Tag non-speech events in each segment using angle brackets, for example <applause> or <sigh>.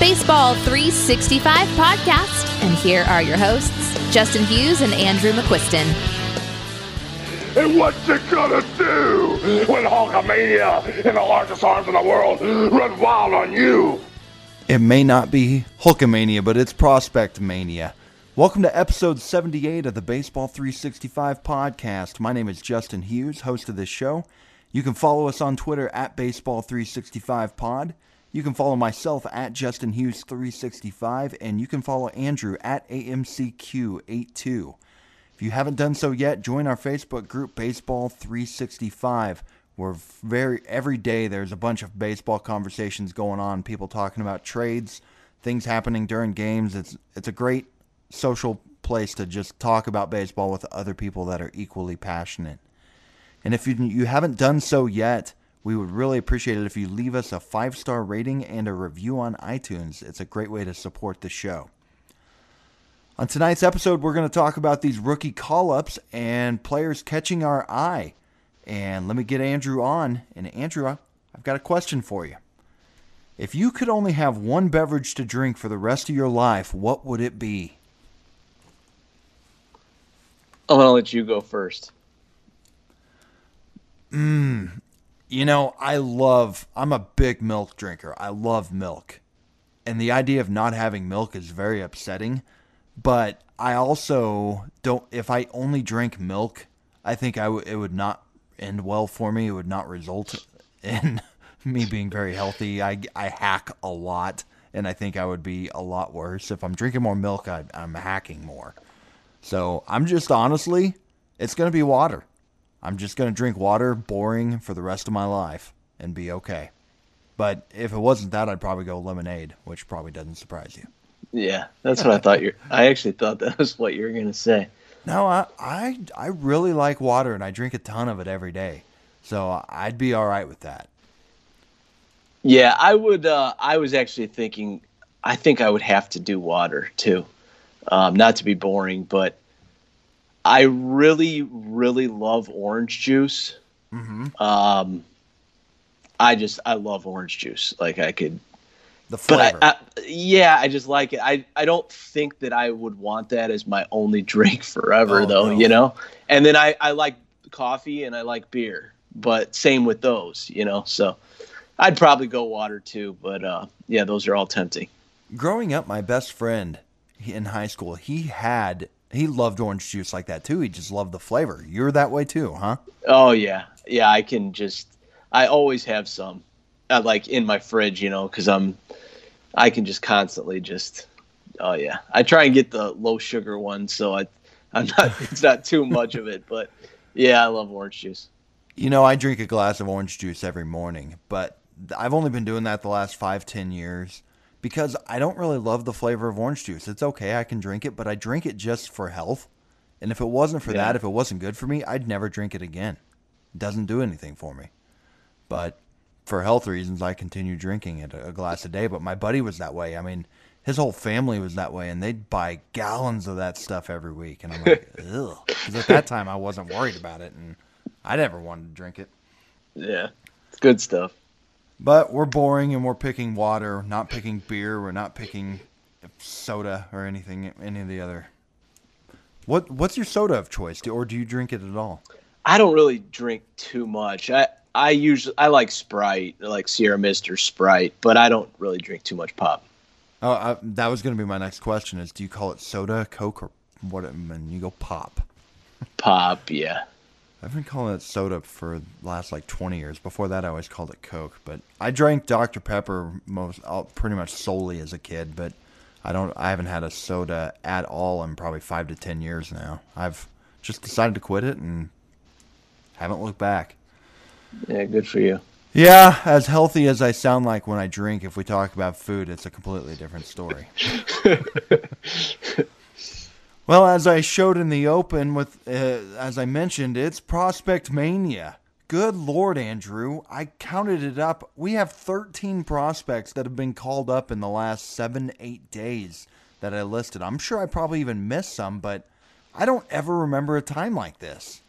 Baseball 365 podcast, and here are your hosts, Justin Hughes and Andrew McQuiston. And what's it gonna do when Hulkamania and the largest arms in the world run wild on you? It may not be Hulkamania, but it's Prospect Mania. Welcome to episode 78 of the Baseball 365 podcast. My name is Justin Hughes, host of this show. You can follow us on Twitter at Baseball365pod. You can follow myself at Justin Hughes 365, and you can follow Andrew at AMCQ82. If you haven't done so yet, join our Facebook group Baseball 365. Where very every day there's a bunch of baseball conversations going on, people talking about trades, things happening during games. It's it's a great social place to just talk about baseball with other people that are equally passionate. And if you, you haven't done so yet, we would really appreciate it if you leave us a five star rating and a review on iTunes. It's a great way to support the show. On tonight's episode, we're going to talk about these rookie call ups and players catching our eye. And let me get Andrew on. And Andrew, I've got a question for you. If you could only have one beverage to drink for the rest of your life, what would it be? I'm going to let you go first. Mmm. You know, I love, I'm a big milk drinker. I love milk. And the idea of not having milk is very upsetting. But I also don't, if I only drink milk, I think I w- it would not end well for me. It would not result in <laughs> me being very healthy. I, I hack a lot, and I think I would be a lot worse. If I'm drinking more milk, I, I'm hacking more. So I'm just honestly, it's going to be water. I'm just going to drink water, boring, for the rest of my life and be okay. But if it wasn't that, I'd probably go lemonade, which probably doesn't surprise you. Yeah, that's what I thought you I actually thought that was what you were going to say. No, I, I I really like water and I drink a ton of it every day. So I'd be all right with that. Yeah, I would uh, I was actually thinking I think I would have to do water too. Um, not to be boring, but I really, really love orange juice. Mm-hmm. Um, I just I love orange juice. Like I could, the flavor. I, I, yeah, I just like it. I I don't think that I would want that as my only <laughs> drink forever, Oh, though. no. You know. And then I I like coffee and I like beer, but same with those. You know, so I'd probably go water too. But uh, yeah, those are all tempting. Growing up, my best friend in high school, he had he loved orange juice like that too. He just loved the flavor. You're that way too, huh? Oh yeah, yeah. I can just. I always have some, uh, like in my fridge, you know, because I'm. I can just constantly just. Oh yeah, I try and get the low sugar one, so I, I'm not. <laughs> It's not too much of it, but yeah, I love orange juice. You know, I drink a glass of orange juice every morning, but I've only been doing that the last five, ten years because I don't really love the flavor of orange juice. It's okay, I can drink it, but I drink it just for health. And if it wasn't for Yeah. that, if it wasn't good for me, I'd never drink it again. It doesn't do anything for me. But for health reasons, I continue drinking it a glass a day. But my buddy was that way. I mean, his whole family was that way, and they'd buy gallons of that stuff every week. And I'm like, <laughs> ugh. Because at that time, I wasn't worried about it, and I never wanted to drink it. Yeah, it's good stuff. But we're boring and we're picking water, not picking beer. We're not picking soda or anything, any of the other. What What's your soda of choice, or do you drink it at all? I don't really drink too much. I I usually I like Sprite, I like Sierra Mist or Sprite, but I don't really drink too much pop. Oh, I, that was going to be my next question: Is do you call it soda, Coke, or what? And you go pop. Pop, yeah. I've been calling it soda for the last like 20 years. Before that, I always called it Coke. But I drank Dr Pepper most, pretty much solely as a kid. But I don't, I haven't had a soda at all in probably five to 10 years now. I've just decided to quit it and haven't looked back. Yeah, good for you. Yeah, as healthy as I sound like when I drink, if we talk about food, it's a completely different story. <laughs> well, as I showed in the open, with uh, as I mentioned, it's Prospect Mania. Good Lord, Andrew, I counted it up. We have 13 prospects that have been called up in the last seven, eight days that I listed. I'm sure I probably even missed some, but I don't ever remember a time like this.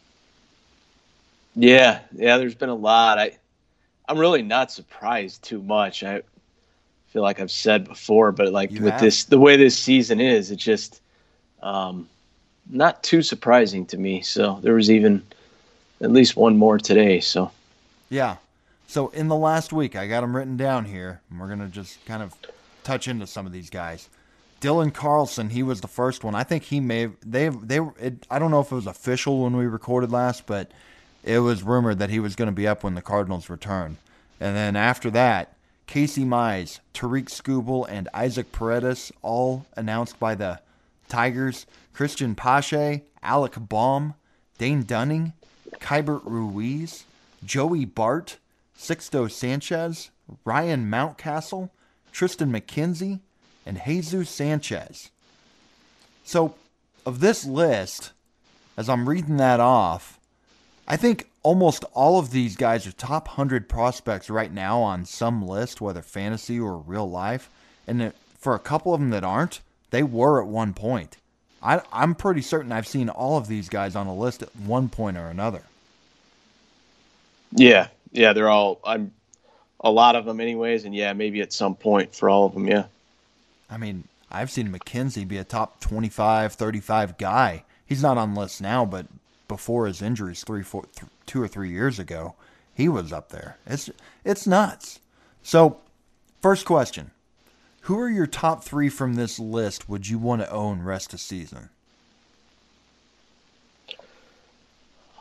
Yeah, yeah. There's been a lot. I, I'm really not surprised too much. I feel like I've said before, but like You with have. this, the way this season is, it just um, not too surprising to me. So there was even at least one more today. So Yeah. So in the last week, I got them written down here, and we're gonna just kind of touch into some of these guys. Dylan Carlson, he was the first one. I think he may have, they they it, I don't know if it was official when we recorded last, but it was rumored that he was going to be up when the Cardinals returned. And then after that, Casey Mize, Tarik Skubal, and Isaac Paredes, all announced by the Tigers. Cristian Pache, Alec Bohm, Dane Dunning, Keibert Ruiz, Joey Bart, Sixto Sanchez, Ryan Mountcastle, Triston McKenzie, and Jesus Sanchez. So, of this list, as I'm reading that off, I think almost all of these guys are top 100 prospects right now on some list, whether fantasy or real life. And for a couple of them that aren't, they were at one point. I, I'm pretty certain I've seen all of these guys on a list at one point or another. yeah, yeah, they're all I'm a lot of them anyways, and yeah, maybe at some point for all of them. Yeah, I mean, I've seen McKenzie be a top 25, 35 guy. He's not on list now, but before his injuries, three, four, th- two or three years ago, he was up there. It's it's nuts. So, first question: Who are your top three from this list? Would you want to own rest of season?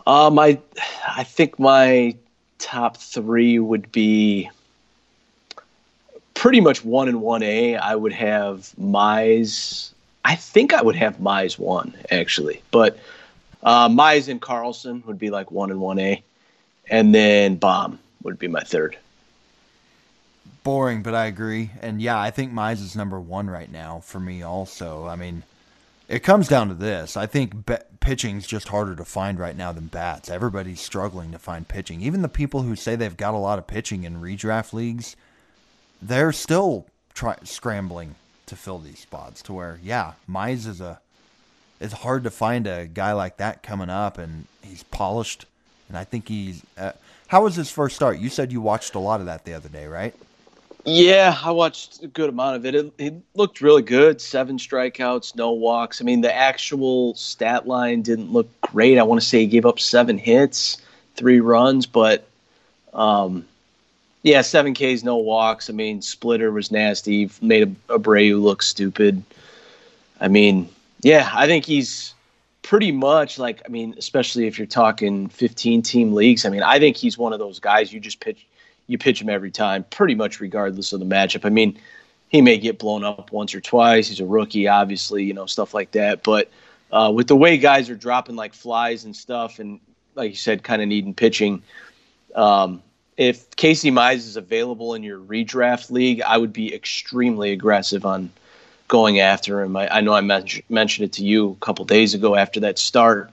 um, I I think my top three would be pretty much one and one A. I would have Mize. I think I would have Mize one actually, but uh, Mize and Carlson would be like one and one A, and then Bomb would be my third. Boring, but I agree. And yeah, I think Mize is number one right now for me. Also, I mean, it comes down to this. I think be- pitching's just harder to find right now than bats. Everybody's struggling to find pitching. Even the people who say they've got a lot of pitching in redraft leagues, they're still try- scrambling to fill these spots. To where, yeah, Mize is a. It's hard to find a guy like that coming up, and he's polished. And I think he's. Uh, how was his first start? You said you watched a lot of that the other day, right? Yeah, I watched a good amount of it. It, it looked really good. Seven strikeouts, no walks. I mean, the actual stat line didn't look great. I want to say he gave up seven hits, three runs, but um, yeah, seven Ks, no walks. I mean, Splitter was nasty. Made a Abreu look stupid. I mean, yeah, I think he's pretty much like. I mean, especially if you're talking 15 team leagues. I mean, I think he's one of those guys you just pitch you pitch him every time, pretty much regardless of the matchup. I mean, he may get blown up once or twice. He's a rookie, obviously, you know, stuff like that. But uh, with the way guys are dropping like flies and stuff, and like you said, kind of needing pitching, um, if Casey Mize is available in your redraft league, I would be extremely aggressive on going after him. I, I know I men- mentioned it to you a couple days ago after that start.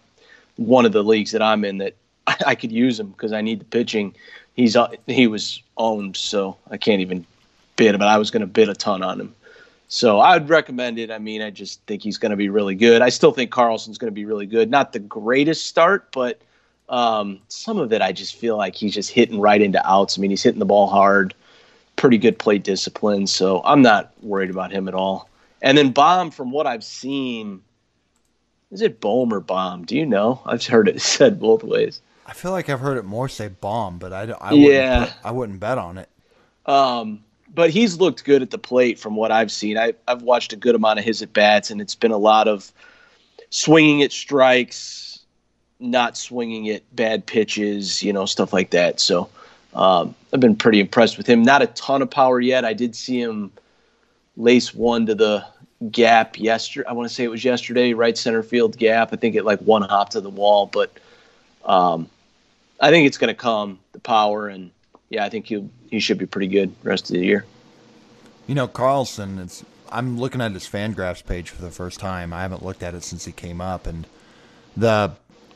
One of the leagues that I'm in that I, I could use him because I need the pitching he's uh, he was owned, so I can't even bid. But I was going to bid a ton on him, so I would recommend it. I mean, I just think he's going to be really good. I still think Carlson's going to be really good. Not the greatest start, but um, some of it I just feel like he's just hitting right into outs. I mean, he's hitting the ball hard, pretty good plate discipline. So I'm not worried about him at all. And then Bomb, from what I've seen, is it Bohm or Bomb? Do you know? I've heard it <laughs> said both ways. I feel like I've heard it more say bomb, but I, I, Yeah. wouldn't, I wouldn't bet on it. Um, but he's looked good at the plate from what I've seen. I, I've watched a good amount of his at bats, and it's been a lot of swinging at strikes, not swinging at bad pitches, you know, stuff like that. So um, I've been pretty impressed with him. Not a ton of power yet. I did see him lace one to the gap yesterday. I want to say it was yesterday, right center field gap. I think it like one hop to the wall, but um, I think it's going to come the power and yeah, I think he he should be pretty good rest of the year. You know, Carlson, it's I'm looking at his Fangraphs page for the first time. I haven't looked at it since he came up, and the,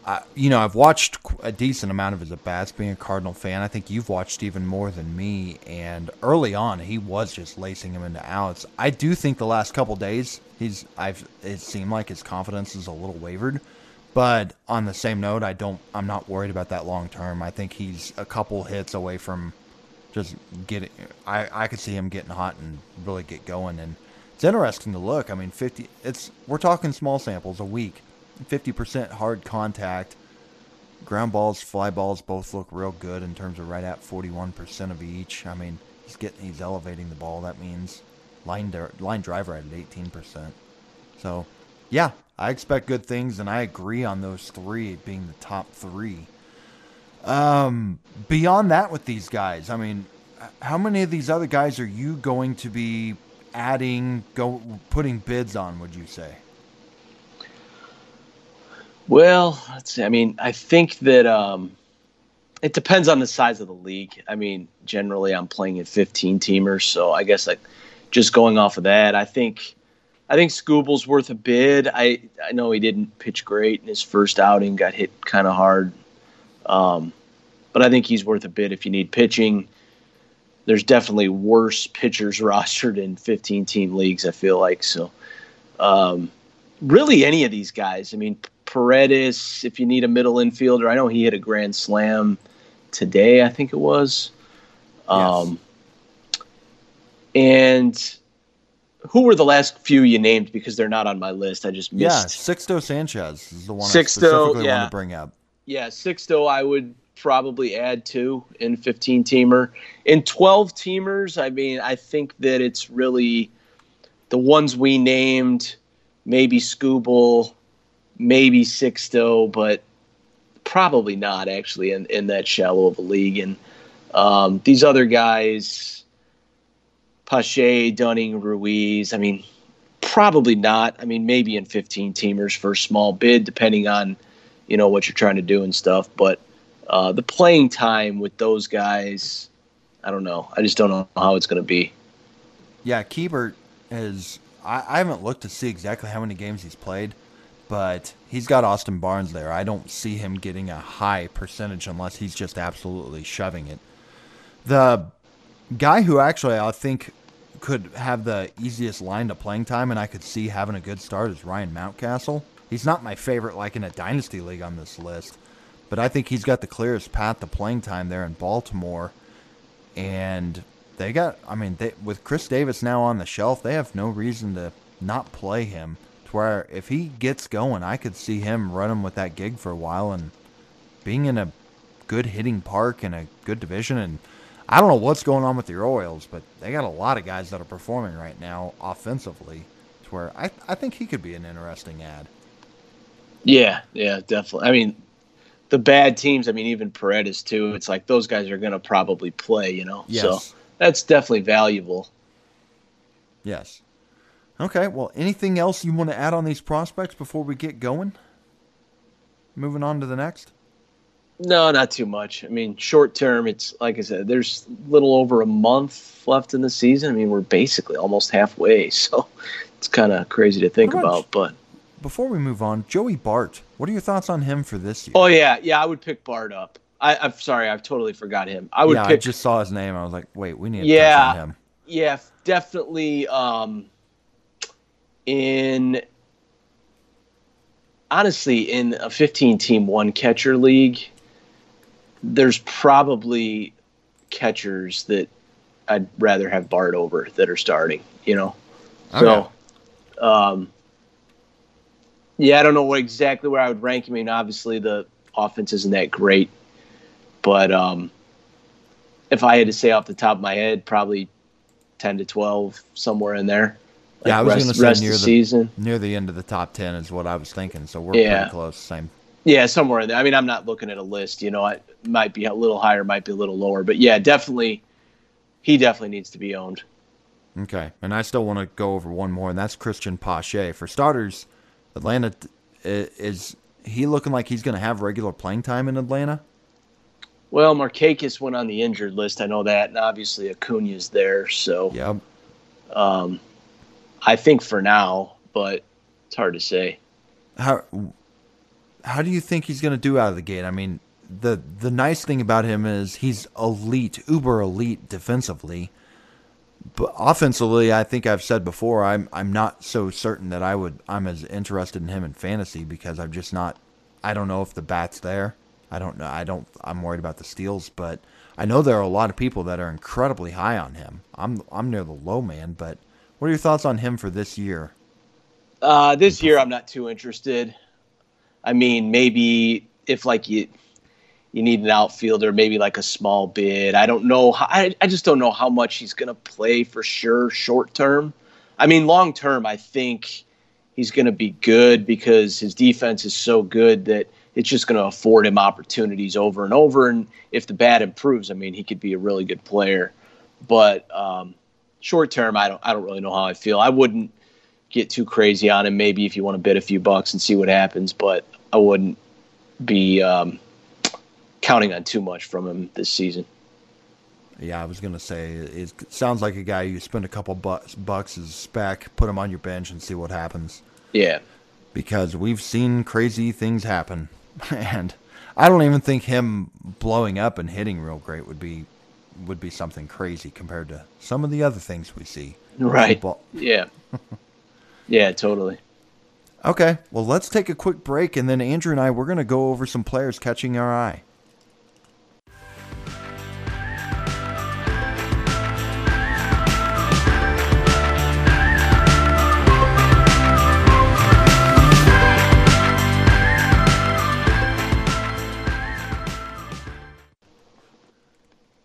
I you know, I've watched a decent amount of his at bats. Being a Cardinal fan, I think you've watched even more than me. And early on, he was just lacing him into outs. I do think the last couple days, he's I've it seemed like his confidence is a little wavered. But on the same note, I don't. I'm not worried about that long term. I think he's a couple hits away from just getting. I I could see him getting hot and really get going, and it's interesting to look. I mean, fifty. It's we're talking small samples a week, fifty percent hard contact. Ground balls, fly balls both look real good in terms of right at forty-one percent of each. I mean, he's getting he's elevating the ball. That means line line driver at eighteen percent. So, yeah, I expect good things, and I agree on those three being the top three. Um, beyond that, with these guys, I mean, how many of these other guys are you going to be adding, go putting bids on? Would you say? Well, let's see. I mean, I think that um, it depends on the size of the league. I mean, generally, I'm playing at 15 teamers, so I guess like just going off of that, I think I think Skubal's worth a bid. I I know he didn't pitch great in his first outing, got hit kind of hard, um, but I think he's worth a bid if you need pitching. There's definitely worse pitchers <laughs> rostered in 15 team leagues. I feel like so. Um, really, any of these guys. I mean, Paredes, if you need a middle infielder, I know he hit a grand slam today. I think it was. Um, yes. And who were the last few you named because they're not on my list? I just missed. Yeah, Sixto Sanchez is the one Sixto, I specifically yeah. want to bring up. Yeah, Sixto I would probably add to in 15 teamer. In 12 teamers, I mean, I think that it's really the ones we named, maybe Skubal, maybe Sixto, but probably not actually in, in that shallow of a league. And um, these other guys, Pache, Dunning, Ruiz. I mean, probably not. I mean, maybe in 15 teamers for a small bid, depending on, you know, what you're trying to do and stuff. But uh, the playing time with those guys, I don't know. I just don't know how it's going to be. Yeah, Keibert is. I, I haven't looked to see exactly how many games he's played, but he's got Austin Barnes there. I don't see him getting a high percentage unless he's just absolutely shoving it. The guy who actually I think could have the easiest line to playing time, and I could see having a good start is Ryan Mountcastle. He's not my favorite, like in a dynasty league on this list, but I think he's got the clearest path to playing time there in Baltimore. And they got, I mean, they, with Chris Davis now on the shelf, they have no reason to not play him. To where if he gets going, I could see him running with that gig for a while and being in a good hitting park and a good division and I don't know what's going on with the Royals, but they got a lot of guys that are performing right now offensively to where I, I think he could be an interesting ad. Yeah, yeah, definitely. I mean, the bad teams, I mean, even Paredes too, it's like those guys are going to probably play, you know? Yes. So that's definitely valuable. Yes. Okay, well, anything else you want to add on these prospects before we get going? Moving on to the next? No, not too much. I mean, short term, it's like I said, there's little over a month left in the season. I mean, we're basically almost halfway, <laughs> so it's kind of crazy to think about. But before we move on, Joey Bart, what are your thoughts on him for this year? Oh yeah, yeah, I would pick Bart up. I, am sorry, I've totally forgot him. I would. Yeah, pick, I just saw his name. I was like, wait, we need to yeah, him. Yeah, definitely. Um, in honestly, in a 15 team one catcher league, there's probably catchers that I'd rather have Bart over that are starting, you know? Okay. So, um, yeah, I don't know what exactly where I would rank him. I mean, obviously the offense isn't that great, but um, if I had to say off the top of my head, probably ten to twelve, somewhere in there. Like yeah, I was going to say near the, season. near the end of the top ten is what I was thinking. So we're yeah. pretty close. Same yeah, somewhere in there. I mean, I'm not looking at a list. You know, it might be a little higher, might be a little lower, but yeah, definitely, he definitely needs to be owned. Okay, and I still want to go over one more, and that's Cristian Pache. For starters, Atlanta is he looking like he's going to have regular playing time in Atlanta? Well, Markakis went on the injured list. I know that, and obviously Acuna's there. So, yep. Um, I think for now, but it's hard to say. How how do you think he's going to do out of the gate? I mean, the the nice thing about him is he's elite, uber elite defensively. But offensively, I think I've said before, I'm I'm not so certain that I would I'm as interested in him in fantasy because I'm just not I don't know if the bat's there. I don't know. I don't. I'm worried about the steals, but I know there are a lot of people that are incredibly high on him. I'm I'm near the low man, but what are your thoughts on him for this year? Uh, this year, I'm not too interested. I mean, maybe if like you you need an outfielder, maybe like a small bid. I don't know. How, I I just don't know how much he's going to play for sure short term. I mean, long term, I think he's going to be good because his defense is so good that it's just going to afford him opportunities over and over. And if the bat improves, I mean, he could be a really good player. But um, short term, I don't I don't really know how I feel. I wouldn't get too crazy on him. Maybe if you want to bid a few bucks and see what happens, but I wouldn't be um, counting on too much from him this season. Yeah, I was gonna say it sounds like a guy you spend a couple bucks bucks as a spec, put him on your bench, and see what happens. Yeah, because we've seen crazy things happen, <laughs> and I don't even think him blowing up and hitting real great would be would be something crazy compared to some of the other things we see. Right. <laughs> Yeah. yeah, totally. Okay, well, let's take a quick break, and then Andrew and I we're gonna go over some players catching our eye.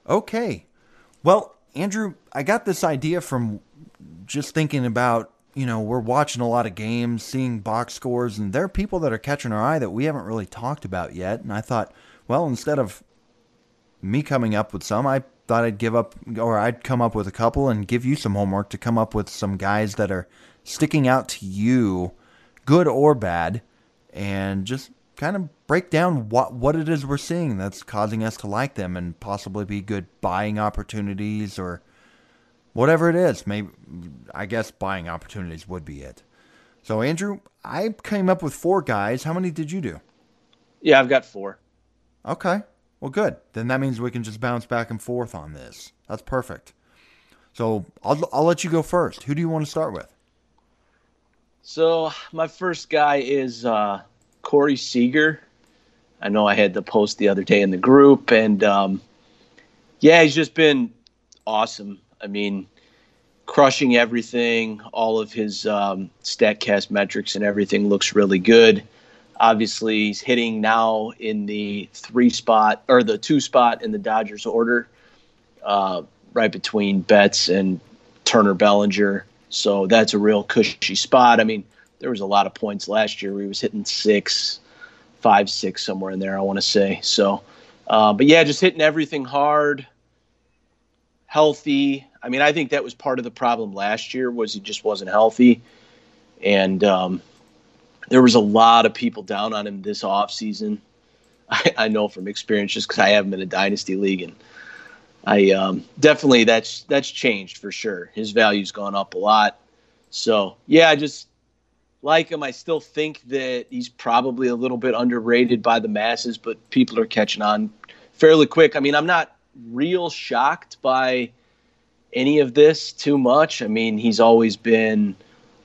Okay. Well, Andrew, I got this idea from just thinking about, you know, we're watching a lot of games, seeing box scores, and there are people that are catching our eye that we haven't really talked about yet. And I thought, well, instead of me coming up with some, I thought I'd give up, or I'd come up with a couple and give you some homework to come up with some guys that are sticking out to you, good or bad, and just kind of break down what what it is we're seeing that's causing us to like them and possibly be good buying opportunities or whatever it is. Maybe I guess buying opportunities would be it. So Andrew, I came up with four guys. How many did you do? Yeah, I've got four. Okay. Well, good. Then that means we can just bounce back and forth on this. That's perfect. So I'll I'll let you go first. Who do you want to start with? So my first guy is uh, Corey Seager. I know I had the post the other day in the group, and um, yeah, he's just been awesome. I mean, crushing everything. All of his um, Statcast metrics and everything looks really good. Obviously, he's hitting now in the three spot or the two spot in the Dodgers order, uh, right between Betts and Turner Bellinger. So that's a real cushy spot. I mean, there was a lot of points last year where he was hitting six, five, six, somewhere in there. I want to say so. Uh, but yeah, just hitting everything hard, healthy. I mean, I think that was part of the problem last year was he just wasn't healthy, and um, there was a lot of people down on him this off season. <laughs> I, I know from experience, just because I have him in a dynasty league, and I um, definitely that's that's changed for sure. His value's gone up a lot. So yeah, just like him. I still think that he's probably a little bit underrated by the masses, but people are catching on fairly quick. I mean, I'm not real shocked by any of this too much. I mean, he's always been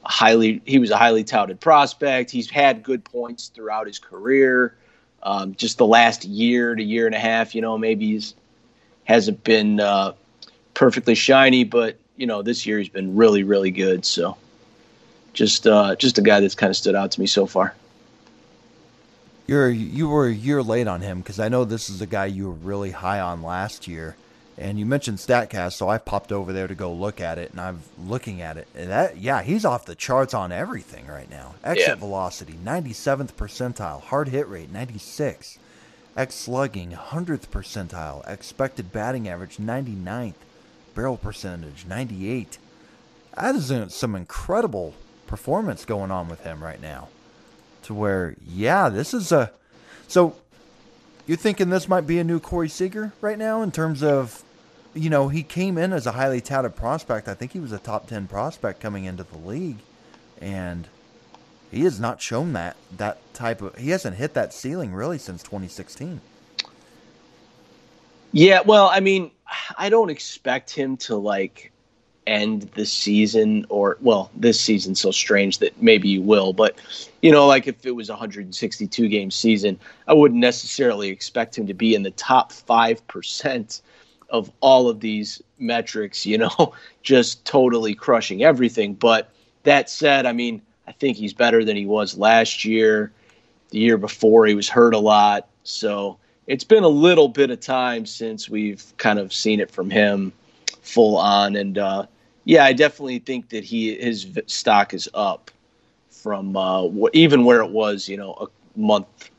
highly he was a highly touted prospect. He's had good points throughout his career. Um, just the last year to year and a half, you know, maybe he's hasn't been uh, perfectly shiny, but you know, this year he's been really, really good. So just uh, just a guy that's kind of stood out to me so far. You're you were a year late on him because I know this is a guy you were really high on last year, and you mentioned Statcast, so I popped over there to go look at it, and I'm looking at it, and that yeah, he's off the charts on everything right now. Exit yeah. velocity, 97th percentile, hard hit rate, 96, X slugging, 100th percentile, expected batting average, 99th, barrel percentage, 98. That is some incredible performance going on with him right now. To where, yeah, this is a. So, you're thinking this might be a new Corey Seager right now in terms of, you know, he came in as a highly touted prospect. I think he was a top 10 prospect coming into the league. And he has not shown that that type of he hasn't hit that ceiling really since 2016 yeah well i mean i don't expect him to like end the season or well this season's so strange that maybe you will but you know like if it was a 162 game season i wouldn't necessarily expect him to be in the top 5% of all of these metrics you know <laughs> just totally crushing everything. But that said i mean i think he's better than he was last year. The year before he was hurt a lot. So it's been a little bit of time since we've kind of seen it from him full on. And uh, yeah, I definitely think that he his stock is up from uh, even where it was, you know, a month,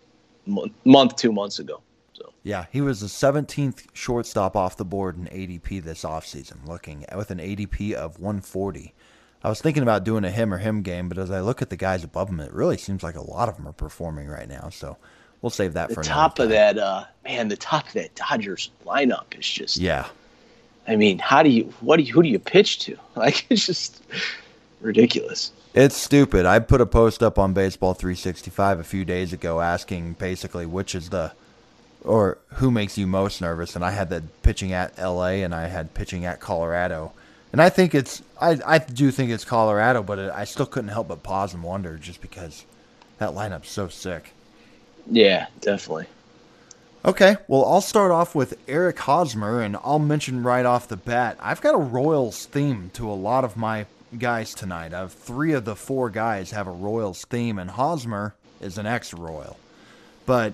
month, month, two months ago. So yeah, he was the 17th shortstop off the board in ADP this offseason, looking with an ADP of 140. I was thinking about doing a him or him game, but as I look at the guys above him, it really seems like a lot of them are performing right now. So we'll save that for the for top of that. Uh, man, the top of that Dodgers lineup is just yeah, I mean, how do you what do you who do you pitch to? <laughs> Like it's just ridiculous. It's stupid. I put a post up on Baseball 365 a few days ago asking basically which is the or who makes you most nervous and I had the pitching at LA and I had pitching at Colorado. And I think it's I I do think it's Colorado, but it, I still couldn't help but pause and wonder just because that lineup's so sick. Yeah, definitely. Okay, well, I'll start off with Eric Hosmer, and I'll mention right off the bat I've got a Royals theme to a lot of my guys tonight. I have three of the four guys have a Royals theme, and Hosmer is an ex Royal. But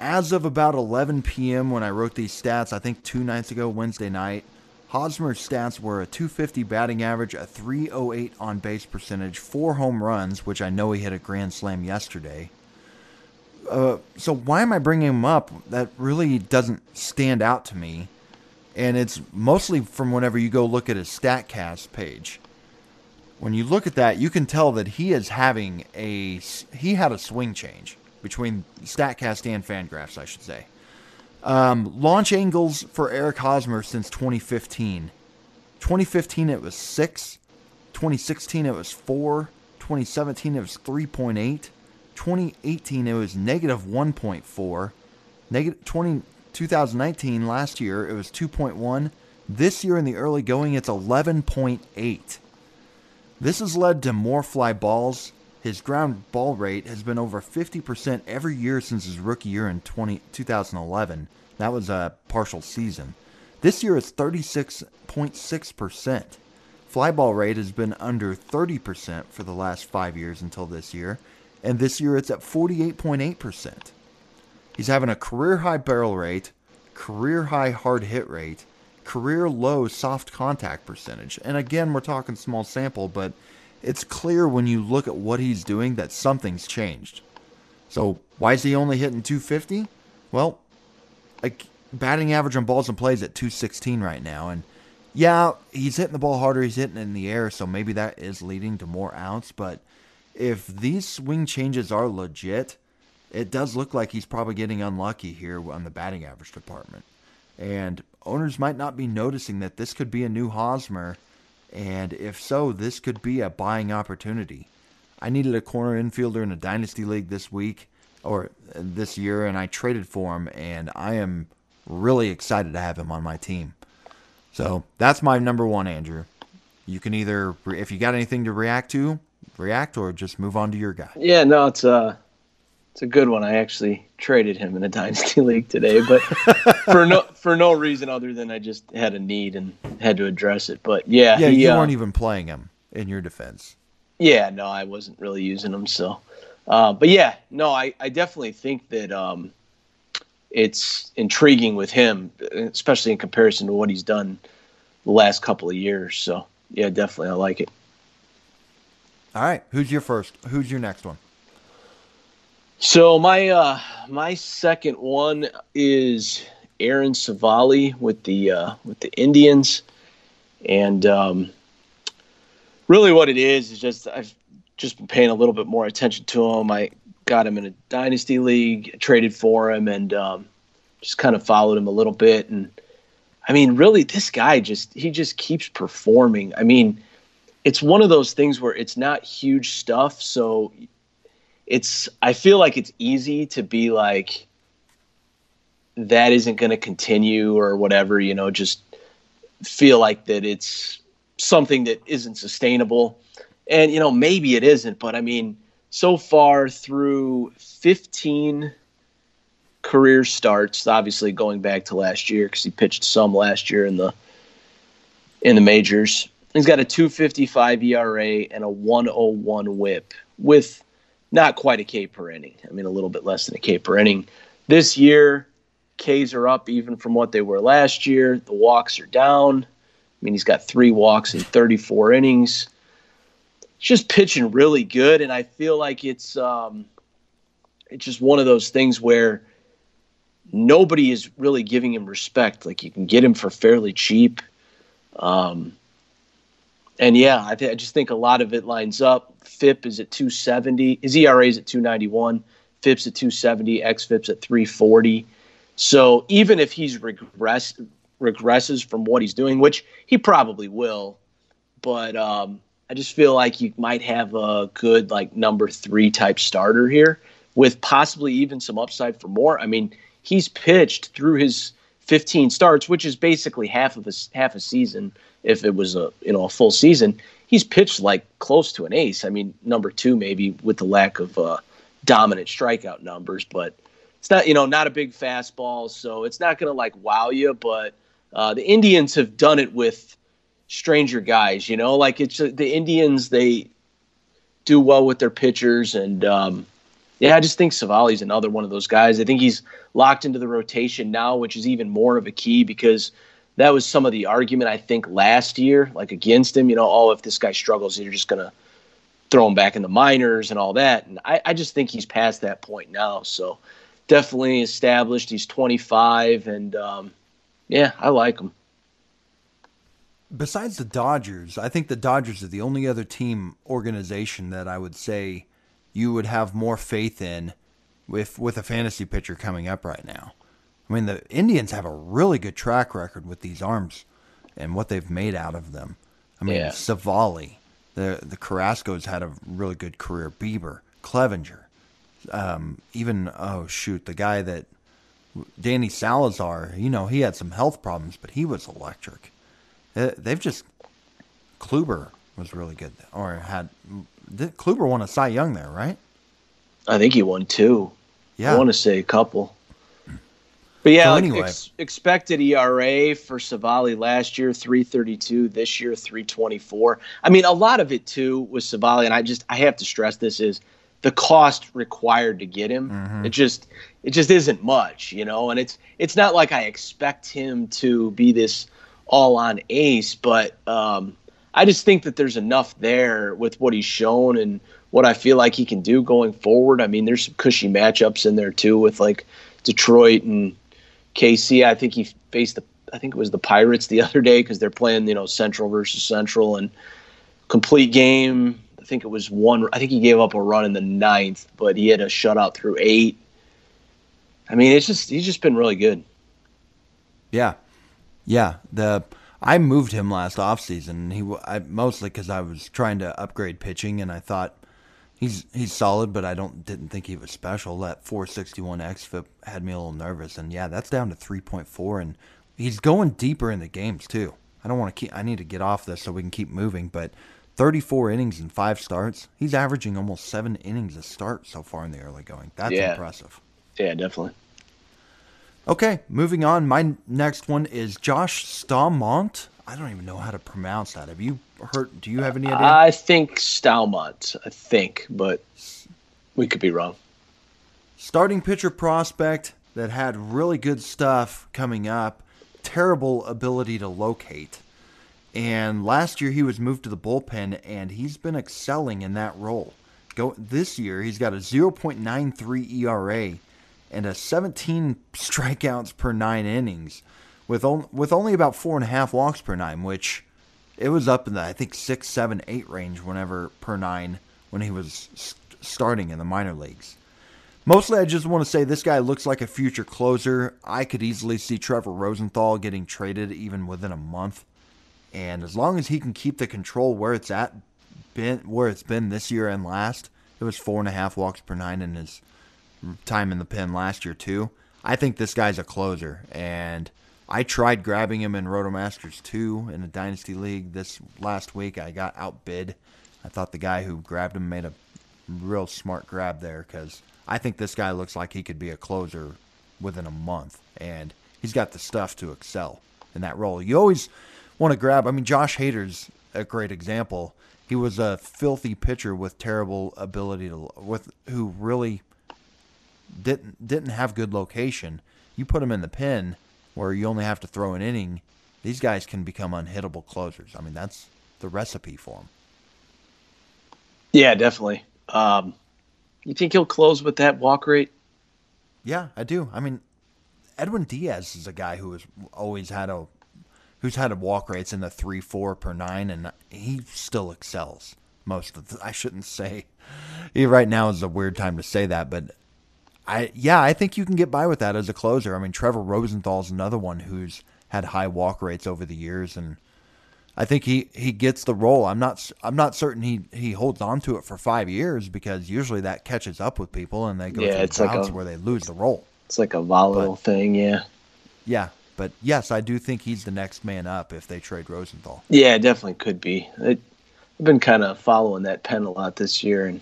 as of about 11 p.m., when I wrote these stats, I think two nights ago, Wednesday night, Hosmer's stats were a 250 batting average, a 308 on base percentage, four home runs, which I know he hit a grand slam yesterday, uh, so why am I bringing him up? That really doesn't stand out to me, and it's mostly from whenever you go look at his Statcast page. When you look at that, you can tell that he is having a he had a swing change between Statcast and Fangraphs, I should say. Um, launch angles for Eric Hosmer since 2015. 2015 it was six. 2016 it was four. 2017 it was 3.8. 2018 it was negative 1.4 negative 20 2019 last year it was 2.1 this year in the early going it's 11.8 this has led to more fly balls. His ground ball rate has been over 50% every year since his rookie year in 20, 2011 that was a partial season. This year it's 36.6% fly ball rate has been under 30% for the last five years until this year and this year it's at 48.8%. He's having a career high barrel rate, career high hard hit rate, career low soft contact percentage. And again, we're talking small sample, but it's clear when you look at what he's doing that something's changed. So, why is he only hitting 250? Well, like batting average on balls and plays at 216 right now and yeah, he's hitting the ball harder, he's hitting it in the air, so maybe that is leading to more outs, but if these swing changes are legit, it does look like he's probably getting unlucky here on the batting average department. And owners might not be noticing that this could be a new Hosmer. And if so, this could be a buying opportunity. I needed a corner infielder in a dynasty league this week or this year, and I traded for him, and I am really excited to have him on my team. So that's my number one, Andrew. You can either, if you got anything to react to, react or just move on to your guy? Yeah, no, it's a uh, it's a good one. I actually traded him in a <laughs> dynasty league today, but for no <laughs> for no reason other than I just had a need and had to address it. But yeah, yeah, he, you uh, weren't even playing him in your defense. Yeah, no, I wasn't really using him. So, uh, but yeah, no, I I definitely think that um, it's intriguing with him, especially in comparison to what he's done the last couple of years. So yeah, definitely, I like it. All right, who's your first? Who's your next one? So my uh, my second one is Aaron Civale with the uh, with the Indians, and um, really what it is is just I've just been paying a little bit more attention to him. I got him in a dynasty league, traded for him, and um, just kind of followed him a little bit. And I mean, really, this guy just he just keeps performing. I mean, it's one of those things where it's not huge stuff, so it's I feel like it's easy to be like that isn't going to continue or whatever, you know, just feel like that it's something that isn't sustainable. And you know, maybe it isn't, but I mean, so far through 15 career starts, obviously going back to last year because he pitched some last year in the in the majors. He's got a 255 ERA and a 101 whip with not quite a K per inning. I mean, a little bit less than a K per inning. This year, Ks are up even from what they were last year. The walks are down. I mean, he's got three walks in 34 innings. He's just pitching really good, and I feel like it's um, it's just one of those things where nobody is really giving him respect. Like you can get him for fairly cheap. Um, and yeah, I, th- I just think a lot of it lines up. FIP is at 270. His ERA is at 291. FIP's at 270. XFIP's at 340. So even if he's regress regresses from what he's doing, which he probably will, but um, I just feel like you might have a good like number three type starter here with possibly even some upside for more. I mean, he's pitched through his 15 starts, which is basically half of a half a season if it was a you know a full season. He's pitched like close to an ace. I mean, number two maybe with the lack of uh, dominant strikeout numbers, but it's not you know not a big fastball, so it's not going to like wow you. But uh, the Indians have done it with stranger guys. You know, like it's uh, the Indians they do well with their pitchers, and um, yeah, I just think Civale's another one of those guys. I think he's locked into the rotation now, which is even more of a key because that was some of the argument I think last year, like against him. You know, oh, if this guy struggles, you're just gonna throw him back in the minors and all that. And I, I just think he's past that point now. So definitely established. He's 25, and um, yeah, I like him. Besides the Dodgers, I think the Dodgers are the only other team organization that I would say you would have more faith in with with a fantasy pitcher coming up right now. I mean, the Indians have a really good track record with these arms and what they've made out of them. I mean, yeah. Civale, the the Carrasco's had a really good career. Bieber, Clevinger, um, even oh shoot, the guy that Danny Salazar, you know, he had some health problems, but he was electric. Uh, they've just Kluber was really good, or had Kluber won a Cy Young there, right? I think he won two. Yeah, I want to say a couple. But yeah, so like anyway. ex- expected ERA for Civale last year, 332. This year, 324. I mean, a lot of it too was Civale, and I just I have to stress this is the cost required to get him. Mm-hmm. It just it just isn't much, you know. And it's it's not like I expect him to be this all on ace, but um, I just think that there's enough there with what he's shown and what I feel like he can do going forward. I mean, there's some cushy matchups in there too with like Detroit and KC. I think he faced the I think it was the Pirates the <laughs> other day because they're playing you know Central versus Central and complete game. I think it was one. I think he gave up a run in the ninth, but he had a shutout through eight. I mean, it's just he's just been really good. Yeah, yeah. The I moved him last offseason. He I, mostly because I was trying to upgrade pitching, and I thought He's he's solid, but I don't didn't think he was special. That 461 xFIP had me a little nervous, and yeah, that's down to 3.4, and he's going deeper in the games too. I don't want to keep. I need to get off this so we can keep moving, but 34 innings and five starts. He's averaging almost seven innings a start so far in the early going. That's yeah. impressive. Yeah, definitely. Okay, moving on. My next one is Josh Staumont. I don't even know how to pronounce that. Have you heard? Do you have any idea? I think Staumont. I think, but we could be wrong. Starting pitcher prospect that had really good stuff coming up. Terrible ability to locate. And last year he was moved to the bullpen, and he's been excelling in that role. Go this year he's got a 0.93 ERA and a 17 strikeouts per nine innings with on, with only about four and a half walks per nine, which it was up in the I think six, seven, eight range whenever per nine when he was st- starting in the minor leagues. Mostly, I just want to say this guy looks like a future closer. I could easily see Trevor Rosenthal getting traded even within a month, and as long as he can keep the control where it's at, been where it's been this year and last, it was four and a half walks per nine in his time in the pen last year too. I think this guy's a closer, and I tried grabbing him in Rotomasters 2 in a Dynasty League this last week. I got outbid. I thought the guy who grabbed him made a real smart grab there because I think this guy looks like he could be a closer within a month, and he's got the stuff to excel in that role. You always want to grab. I mean, Josh Hader's a great example. He was a filthy pitcher with terrible ability to with who really didn't didn't have good location. You put them in the pen where you only have to throw an inning. These guys can become unhittable closers. I mean, that's the recipe for them. Yeah, definitely. Um, you think he'll close with that walk rate? Yeah, I do. I mean, Edwin Diaz is a guy who has always had a who's had a walk rates in the three four per nine, and he still excels most of. The, I shouldn't say right now is a weird time to say that, but I yeah, I think you can get by with that as a closer. I mean, Trevor Rosenthal's another one who's had high walk rates over the years, and I think he, he gets the role. I'm not I'm not certain he, he holds on to it for five years because usually that catches up with people and they go Yeah, through it's like a- where they lose the role. It's like a volatile thing, yeah. Yeah, but yes, I do think he's the next man up if they trade Rosenthal. Yeah, it definitely could be. It, I've been kind of following that pen a lot this year, and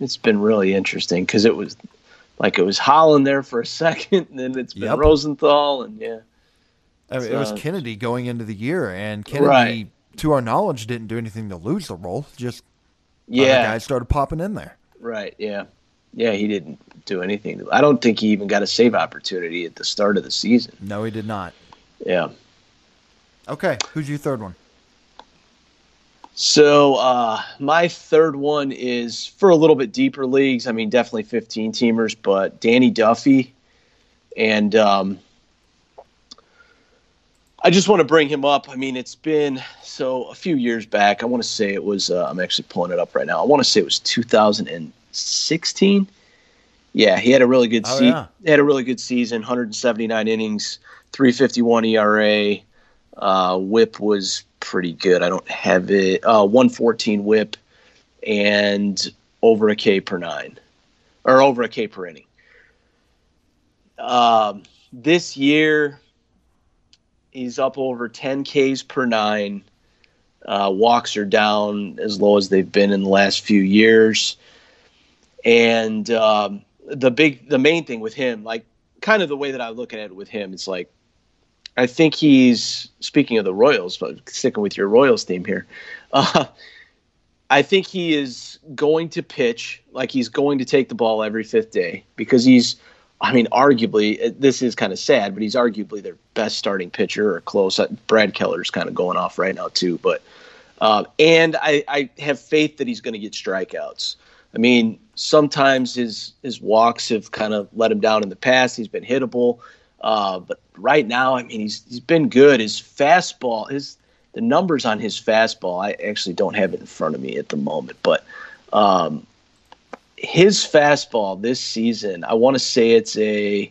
it's been really interesting because it was like it was Holland there for a <laughs> second, and then it's been Yep. Rosenthal, and yeah, I mean, it was Kennedy going into the year, and Kennedy, Right. to our knowledge, didn't do anything to lose the role. Just yeah, guys started popping in there. right, yeah, yeah. He didn't do anything. I don't think he even got a save opportunity at the start of the season. No, he did not. Yeah. Okay, who's your third one? So uh, my third one is for a little bit deeper leagues. I mean, definitely 15 teamers, but Danny Duffy, and um, I just want to bring him up. I mean, it's been so a few years back. I want to say it was. Uh, I'm actually pulling it up right now. I want to say it was 2016. Yeah, he had a really good Oh, season. yeah. He had a really good season. 179 innings, 351 ERA. Uh, whip was pretty good. I don't have it. Uh, 114 whip and over a K per nine or over a K per inning. Um, this year, he's up over 10 Ks per nine. Uh, walks are down as low as they've been in the last few years. And um, the big, the main thing with him, like kind of the way that I look at it with him, it's like I think he's speaking of the Royals, but sticking with your Royals theme here. <laughs> Uh, I think he is going to pitch like he's going to take the ball every fifth day because he's, I mean, arguably uh, this is kind of sad, but he's arguably their best starting pitcher or close. Uh, Brad Keller's kind of going off right now too, but um, and I, I have faith that he's going to get strikeouts. I mean, sometimes his his walks have kind of let him down in the past. He's been hittable, uh, but right now, I mean, he's he's been good. His fastball, his the numbers on his fastball, I actually don't have it in front of me at the moment, but um, his fastball this season, I want to say it's a.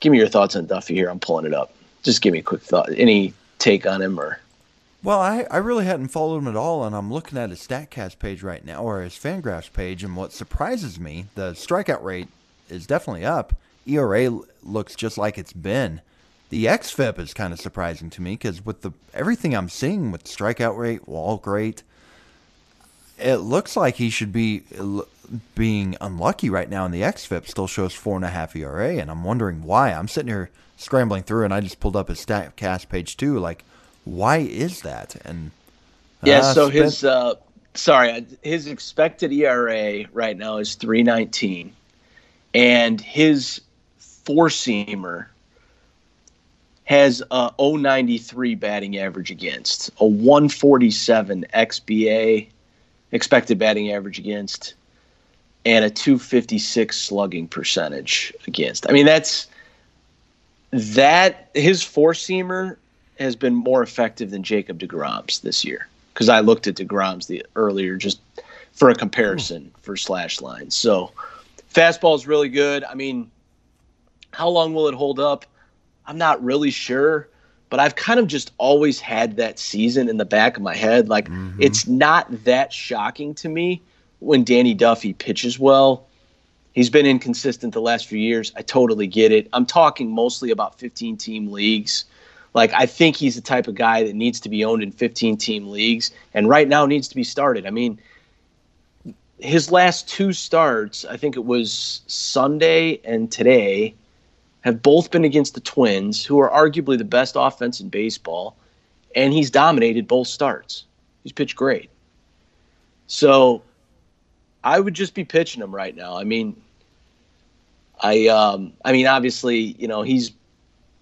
Give me your thoughts on Duffy here. I'm pulling it up. Just give me a quick thought. Any take on him or? Well, I, I really hadn't followed him at all, and I'm looking at his StatCast page right now, or his Fangraphs page, and what surprises me, the strikeout rate is definitely up. ERA looks just like it's been. The XFIP is kind of surprising to me because with the everything I'm seeing with strikeout rate, walk rate, it looks like he should be being unlucky right now, and the XFIP still shows four and a half ERA, and I'm wondering why. I'm sitting here scrambling through, and I just pulled up his StatCast page too. Like, why is that? And Yeah, uh, so spent- his uh, sorry, his expected ERA right now is 319 and his four seamer has a 093 batting average against, a 147 XBA expected batting average against and a 256 slugging percentage against. I mean that's that his four seamer has been more effective than Jacob DeGrom's this year because I looked at DeGrom's the earlier just for a comparison for slash lines. So fastball is really good. I mean, how long will it hold up? I'm not really sure, but I've kind of just always had that season in the back of my head. Like mm-hmm. it's not that shocking to me when Danny Duffy pitches well. He's been inconsistent the last few years. I totally get it. I'm talking mostly about 15 team leagues. Like I think he's the type of guy that needs to be owned in 15 team leagues and right now needs to be started. I mean, his last two starts, I think it was Sunday and today, have both been against the Twins, who are arguably the best offense in baseball, and he's dominated both starts. He's pitched great. So I would just be pitching him right now. I mean, I um, I mean, obviously, you know, he's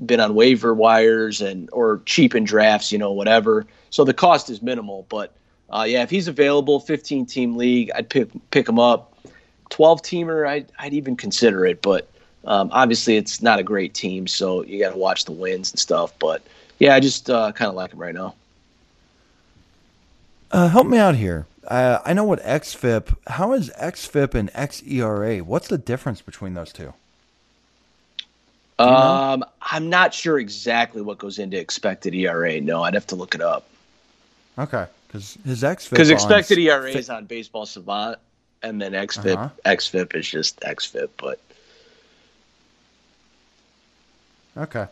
been on waiver wires and or cheap in drafts, you know, whatever. So the cost is minimal, but uh, yeah, if he's available, 15 team league, I'd pick pick him up. 12 teamer, I'd, I'd even consider it, but um, obviously it's not a great team, so you got to watch the wins and stuff. But yeah, I just uh, kind of like him right now. Uh, help me out here. Uh, I know what XFIP. How is XFIP and XERA? What's the difference between those two? Um, I'm not sure exactly what goes into expected ERA. No, I'd have to look it up. Okay, because his XFIP because expected ERA is on Baseball Savant, and then XFIP uh-huh. XFIP is just XFIP. But okay,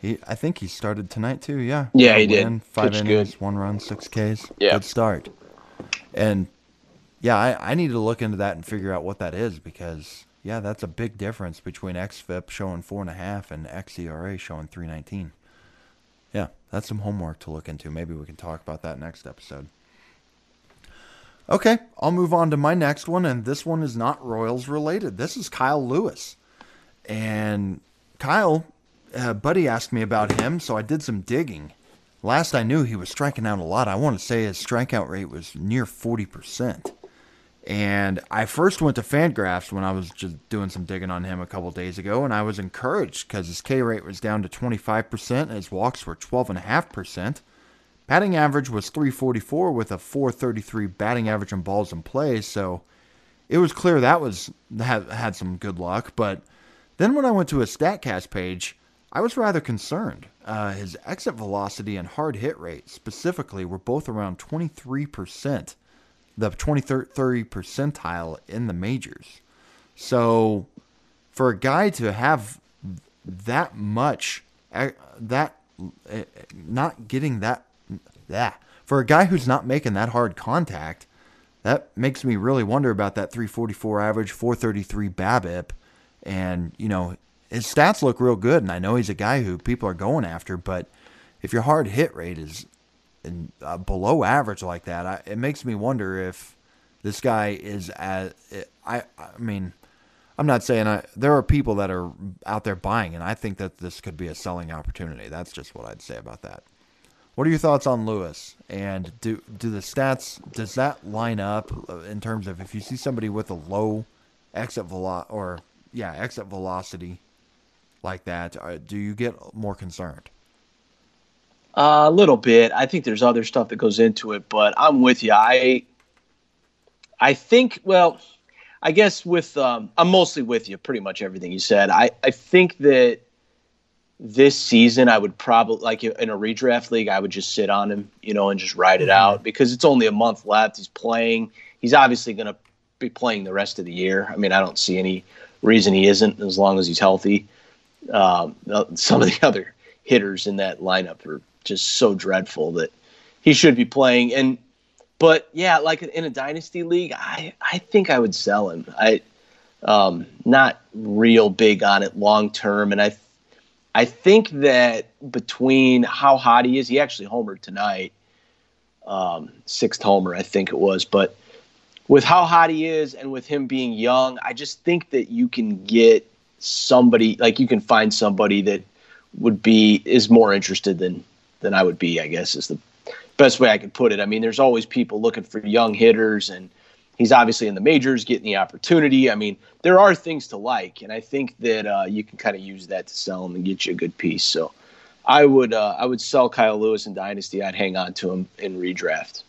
he I think he started tonight too. Yeah, yeah, he win, did. Five Pitched innings, good. one run, six Ks. Yeah, good start. And yeah, I, I need to look into that and figure out what that is because yeah, that's a big difference between XFIP showing four and a half and XERA showing three nineteen. Yeah, that's some homework to look into. Maybe we can talk about that next episode. Okay, I'll move on to my next one, and this one is not Royals related. This is Kyle Lewis. And Kyle, uh, Buddy asked me about him, so I did some digging. Last I knew, he was striking out a lot. I want to say his strikeout rate was near 40%. And I first went to Fangraphs when I was just doing some digging on him a couple days ago, and I was encouraged because his K rate was down to 25%, and his walks were 12.5%. Batting average was 344 with a 433 batting average on balls in play, so it was clear that was had, had some good luck. But then when I went to his StatCast page, I was rather concerned. Uh, his exit velocity and hard hit rate specifically were both around 23% the 23rd percentile in the majors. So for a guy to have that much, eh, that eh, not getting that, that for a guy who's not making that hard contact, that makes me really wonder about that 344 average, 433 BABIP, and you know his stats look real good, and I know he's a guy who people are going after, but if your hard hit rate is and uh, below average like that, I, it makes me wonder if this guy is as I. I mean, I'm not saying I. There are people that are out there buying, and I think that this could be a selling opportunity. That's just what I'd say about that. What are your thoughts on Lewis? And do do the stats does that line up in terms of if you see somebody with a low exit velo or yeah exit velocity like that, uh, do you get more concerned? Uh, a little bit. I think there's other stuff that goes into it, but I'm with you. I I think well, I guess with um, I'm mostly with you. Pretty much everything you said. I I think that this season I would probably like in a redraft league I would just sit on him, you know, and just ride it mm-hmm. out because it's only a month left. He's playing. He's obviously going to be playing the rest of the year. I mean, I don't see any reason he isn't as long as he's healthy. Um, some of the <laughs> other hitters in that lineup are just so dreadful that he should be playing. And but yeah, like in a dynasty league, I I think I would sell him. I um not real big on it long term, and I I think that between how hot he is, he actually homered tonight, um, sixth homer I think it was, but with how hot he is and with him being young, I just think that you can get somebody like you can find somebody that would be is more interested than than I would be, I guess is the best way I could put it. I mean, there's always people looking for young hitters, and he's obviously in the majors getting the opportunity. I mean, there are things to like, and I think that uh, you can kind of use that to sell him and get you a good piece. So I would uh, I would sell Kyle Lewis in Dynasty. I'd hang on to him in redraft.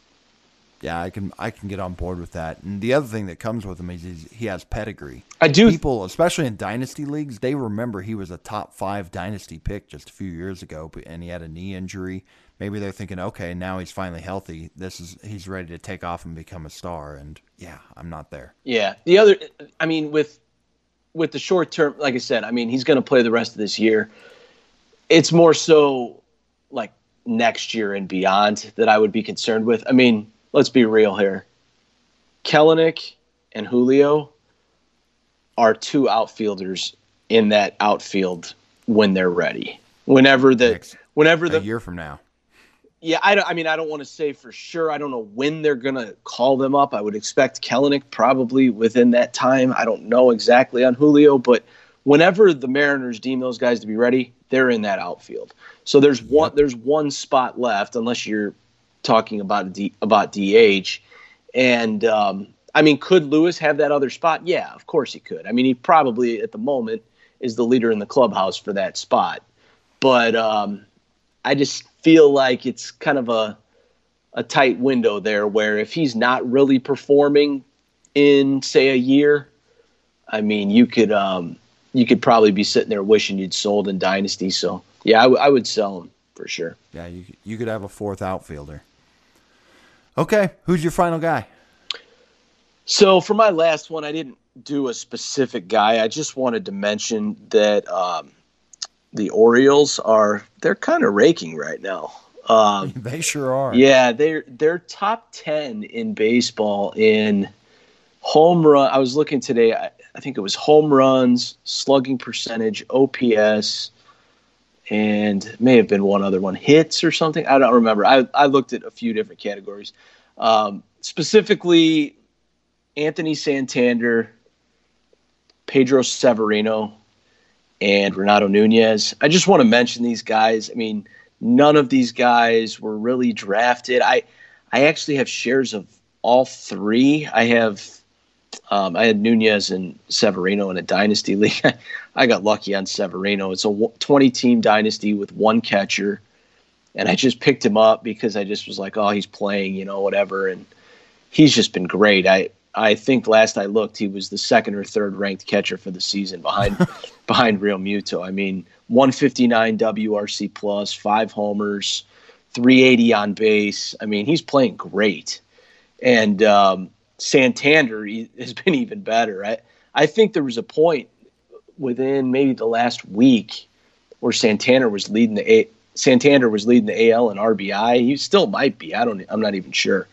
Yeah, I can I can get on board with that. And the other thing that comes with him is he has pedigree. I do. People, especially in dynasty leagues, they remember he was a top five dynasty pick just a few years ago, and he had a knee injury. Maybe they're thinking, okay, now he's finally healthy. This is he's ready to take off and become a star. And yeah, I'm not there. Yeah, the other, I mean, with with the short term, like I said, I mean, he's going to play the rest of this year. It's more so like next year and beyond that I would be concerned with. I mean, let's be real here. Kelenic and Julio are two outfielders in that outfield when they're ready. Whenever the Next- whenever A the year from now. yeah, I, don't, I mean, I don't want to say for sure. I don't know when they're going to call them up. I would expect Kelenic probably within that time. I don't know exactly on Julio, but whenever the Mariners deem those guys to be ready, they're in that outfield. So there's one there's one spot left, unless you're talking about D, about DH. And um, I mean, could Lewis have that other spot? Yeah, of course he could. I mean, he probably at the moment is the leader in the clubhouse for that spot. But um, I just feel like it's kind of a a tight window there where if he's not really performing in say a year, I mean you could um, you could probably be sitting there wishing you'd sold in dynasty. So yeah, I, w- I would sell him for sure. Yeah, you you could have a fourth outfielder. Okay, who's your final guy? So for my last one, I didn't do a specific guy. I just wanted to mention that um, the Orioles are they're kind of raking right now. Um, <laughs> They sure are. Yeah, they're they're top ten in baseball in home run. I was looking today. I, I think it was home runs, slugging percentage, OPS, and may have been one other one, hits or something. I don't remember. I I looked at a few different categories. Um, specifically, Anthony Santander, Pedro Severino, and Renato Nunez. I just want to mention these guys. I mean, none of these guys were really drafted. I I actually have shares of all three. I have um, I had Nunez and Severino in a dynasty <laughs> league. I got lucky on Severino. It's a 20 team dynasty with one catcher, and I just picked him up because I just was like, oh, he's playing, you know, whatever, and he's just been great. I I think last I looked, he was the second or third ranked catcher for the season behind <laughs> behind Realmuto. I mean, 159 WRC plus, five homers, 380 on base. I mean, he's playing great, and um, Santander <laughs> has been even better. I I think there was a point within maybe the last week where Santander was leading the A. Santander was leading the AL in RBI. He still might be. I don't. I'm not even sure.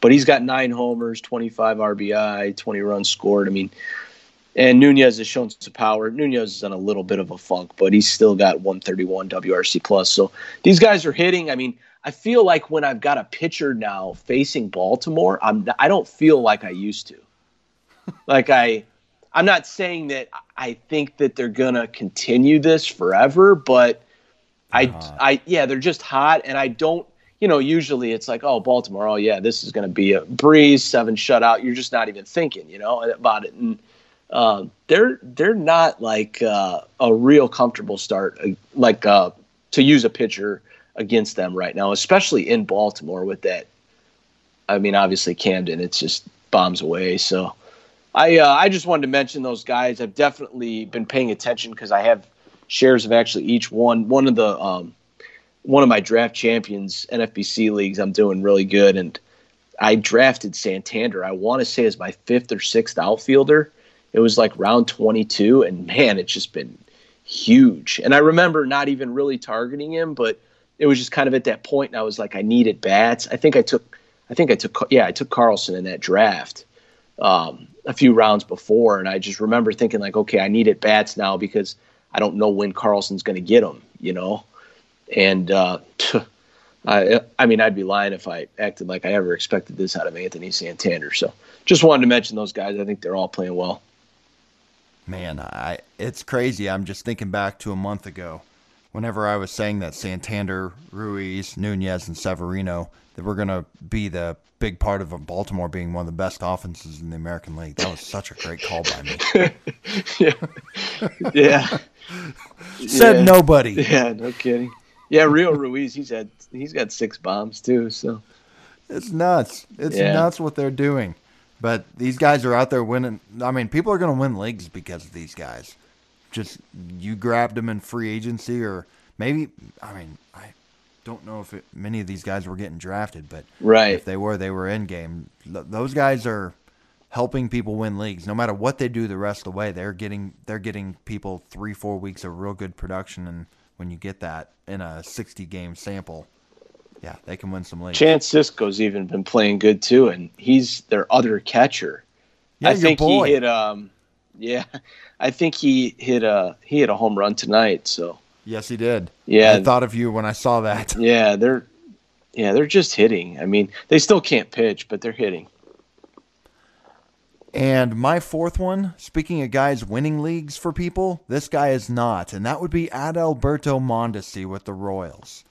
But he's got nine homers, 25 RBI, 20 runs scored. I mean, and Nunez has shown some power. Nunez is on a little bit of a funk, but he's still got 131 WRC plus. So these guys are hitting. I mean, I feel like when I've got a pitcher now facing Baltimore, I'm I don't feel like I used to. like I, I'm not saying that I think that they're gonna continue this forever, but I, I yeah, they're just hot, and I don't. You know, usually it's like, oh, Baltimore, oh yeah, this is going to be a breeze, seven shutout. You're just not even thinking, you know, about it. And uh, they're they're not like uh, a real comfortable start, uh, like uh, to use a pitcher against them right now, especially in Baltimore with that. I mean, obviously Camden, it's just bombs away. So I uh, I just wanted to mention those guys. I've definitely been paying attention because I have shares of actually each one. One of the um, one of my draft champions NFBC leagues, I'm doing really good, and I drafted Santander. I want to say as my fifth or sixth outfielder. It was like round 22, and man, it's just been huge. And I remember not even really targeting him, but it was just kind of at that point. and I was like, I needed bats. I think I took, I think I took, yeah, I took Carlson in that draft um, a few rounds before, and I just remember thinking like, okay, I need at bats now because I don't know when Carlson's going to get them, you know. And uh, <laughs> I, I mean, I'd be lying if I acted like I ever expected this out of Anthony Santander. So, just wanted to mention those guys. I think they're all playing well. Man, I it's crazy. I'm just thinking back to a month ago, whenever I was saying that Santander, Ruiz, Nunez, and Severino that were going to be the big part of Baltimore being one of the best offenses in the American League. That was such a great call by me. <laughs> Yeah, <laughs> <laughs> Said Yeah. nobody. yeah, no kidding. Yeah, Rio Ruiz, he's had he's got six bombs too. So It's nuts. It's Yeah. nuts what they're doing. But these guys are out there winning. I mean, people are going to win leagues because of these guys. Just you grabbed them in free agency, or maybe. I mean, I don't know if it, many of these guys were getting drafted, but right, if they were, they were in game. Th- those guys are helping people win leagues. No matter what they do the rest of the way, they're getting they're getting people three four weeks of real good production, and when you get that in a sixty game sample, yeah, they can win some leagues. Chance Sisco's even been playing good too, and he's their other catcher. Yeah, I your think boy. he hit um <laughs> yeah. I think he hit a he hit a home run tonight, so Yes, he did. Yeah. I thought of you when I saw that. <laughs> yeah, they're yeah, they're just hitting. I mean, they still can't pitch, but they're hitting. And my fourth one, speaking of guys winning leagues for people, this guy is not, and that would be Adalberto Mondesi with the Royals.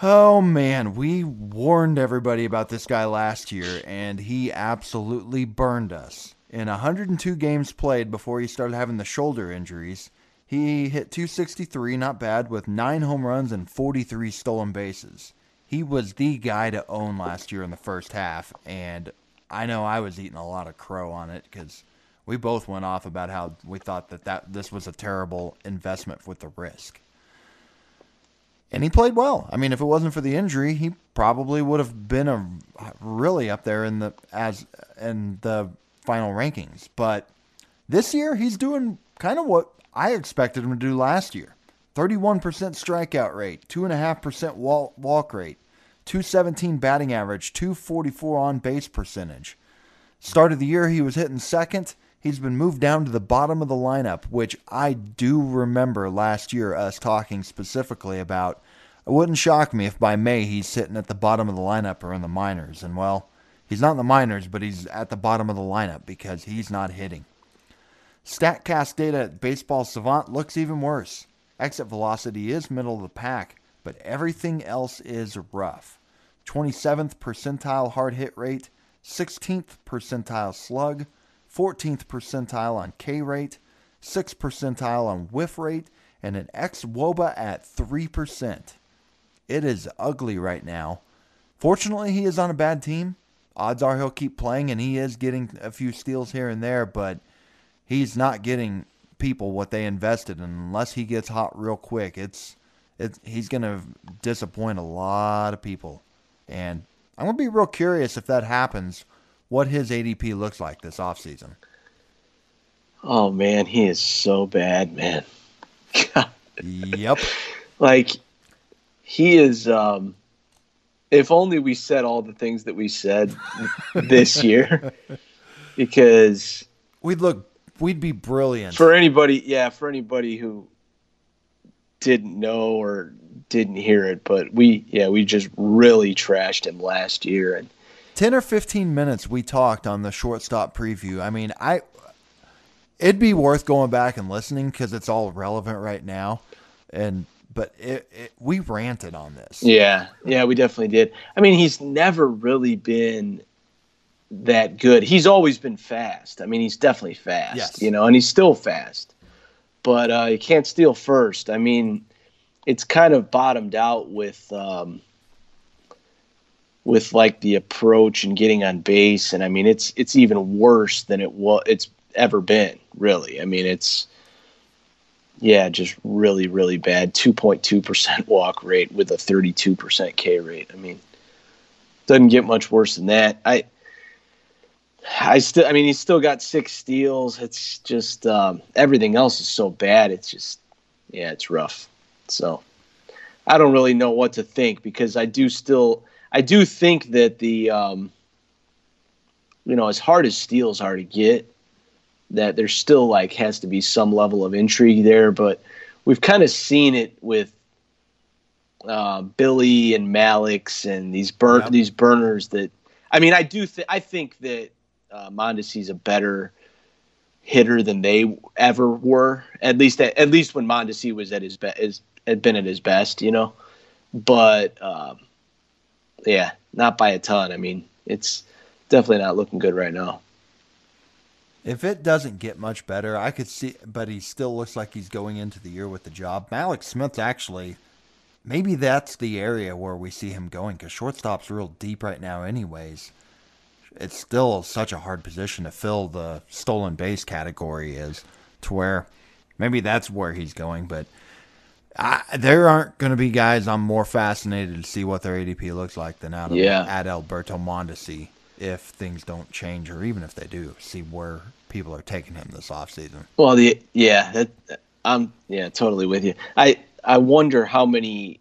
Oh man, we warned everybody about this guy last year, and he absolutely burned us. In 102 games played before he started having the shoulder injuries, he hit 263, not bad, with 9 home runs and 43 stolen bases. He was the guy to own last year in the first half, and I know I was eating a lot of crow on it because we both went off about how we thought that, that this was a terrible investment with the risk. And he played well. I mean, if it wasn't for the injury, he probably would have been a really up there in the as in the final rankings. But this year, he's doing kind of what I expected him to do last year: thirty-one percent strikeout rate, two and a half percent walk rate, two seventeen batting average, two forty-four on base percentage. Start of the year, he was hitting second. He's been moved down to the bottom of the lineup, which I do remember last year us talking specifically about. It wouldn't shock me if by May he's sitting at the bottom of the lineup or in the minors. And well, he's not in the minors, but he's at the bottom of the lineup because he's not hitting. StatCast data at Baseball Savant looks even worse. Exit velocity is middle of the pack, but everything else is rough. 27th percentile hard hit rate, 16th percentile slug, 14th percentile on K rate, 6th percentile on whiff rate, and an X WOBA at 3%. It is ugly right now. Fortunately, he is on a bad team. Odds are he'll keep playing, and he is getting a few steals here and there, but he's not getting people what they invested in unless he gets hot real quick. It's it's he's going to disappoint a lot of people. And I'm going to be real curious if that happens what his ADP looks like this offseason. Oh man, he is so bad, man. Yep. <laughs> like he is um if only we said all the things that we said this year <laughs> because We'd look we'd be brilliant. for anybody yeah for anybody who didn't know or didn't hear it but we yeah we just really trashed him last year and 10 or 15 minutes we talked on the shortstop preview. I mean, I it'd be worth going back and listening cuz it's all relevant right now. And but it, it, we ranted on this. yeah yeah we definitely did i mean he's never really been that good. He's always been fast. I mean he's definitely fast Yes. you know and he's still fast. But uh you can't steal first. I mean it's kind of bottomed out with um with like the approach and getting on base. And i mean it's it's even worse than it was it's ever been really. I mean it's yeah just really really bad. 2.2% walk rate with a 32% k rate. I mean doesn't get much worse than that. I i still i mean he's still got six steals. It's just um, everything else is so bad. It's just yeah it's rough. So i don't really know what to think because i do still i do think that the um, you know as hard as steals are to get that there still like has to be some level of intrigue there. But we've kind of seen it with uh, Billy and Mallex and these burn these burners that I mean I do th- I think that uh, Mondesi's a better hitter than they ever were at least at, at least when Mondesi was at his best had been at his best you know but um, yeah not by a ton I mean it's definitely not looking good right now If it doesn't get much better, I could see, but he still looks like he's going into the year with the job. Mallex Smith actually, maybe that's the area where we see him going because shortstop's real deep right now, anyways. It's still such a hard position to fill the stolen base category is to where maybe that's where he's going, but. I, there aren't going to be guys I'm more fascinated to see what their ADP looks like than out of Yeah. Adalberto Mondesi. if things don't change, or even if they do, see where people are taking him this offseason. Well, the yeah, that, I'm yeah totally with you. I I wonder how many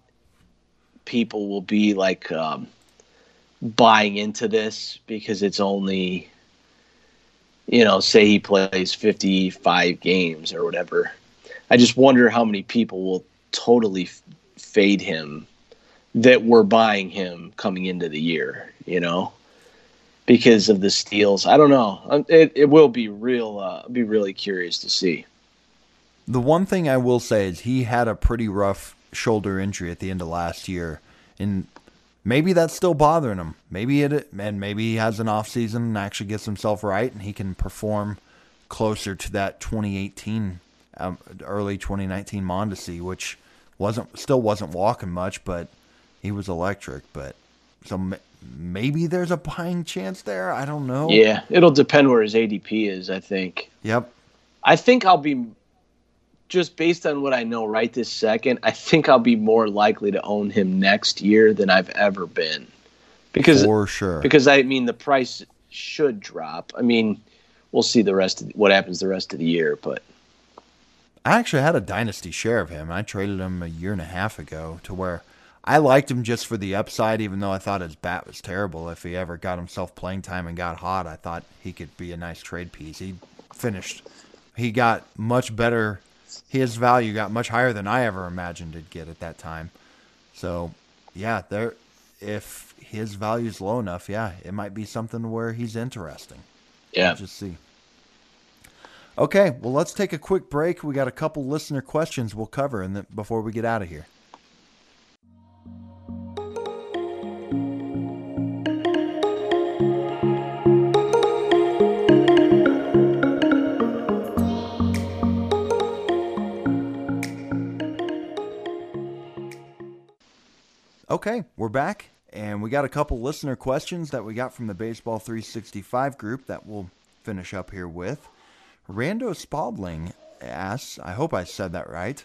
people will be like um, buying into this because it's only you know say he plays 55 games or whatever. I just wonder how many people will totally f- fade him that were buying him coming into the year. You know because of the steals. I don't know. Um, it, it will be real. Uh, be really curious to see. The one thing I will say is he had a pretty rough shoulder injury at the end of last year, and maybe that's still bothering him. Maybe it, and maybe he has an off season and actually gets himself right, and he can perform closer to that 2018, um, early 2019 Mondesi, which wasn't still wasn't walking much, but he was electric. But so maybe there's a buying chance there. I don't know. Yeah, it'll depend where his ADP is. I think. Yep. I think I'll be just based on what I know right this second. I think I'll be more likely to own him next year than I've ever been, because for sure. Because I mean the price should drop. I mean, we'll see the rest of what happens the rest of the year, but. I actually had a dynasty share of him. I traded him a year and a half ago to where I liked him just for the upside, even though I thought his bat was terrible. If he ever got himself playing time and got hot, I thought he could be a nice trade piece. He finished, he got much better. His value got much higher than I ever imagined it'd get at that time. So, yeah, there. If his value's low enough, yeah, it might be something where he's interesting. Yeah, just see. Okay, well, let's take a quick break. We got a couple listener questions we'll cover, and before we get out of here. Okay, we're back, and we got a couple listener questions that we got from the Baseball 365 group that we'll finish up here with. Rando Spalding asks, I hope I said that right.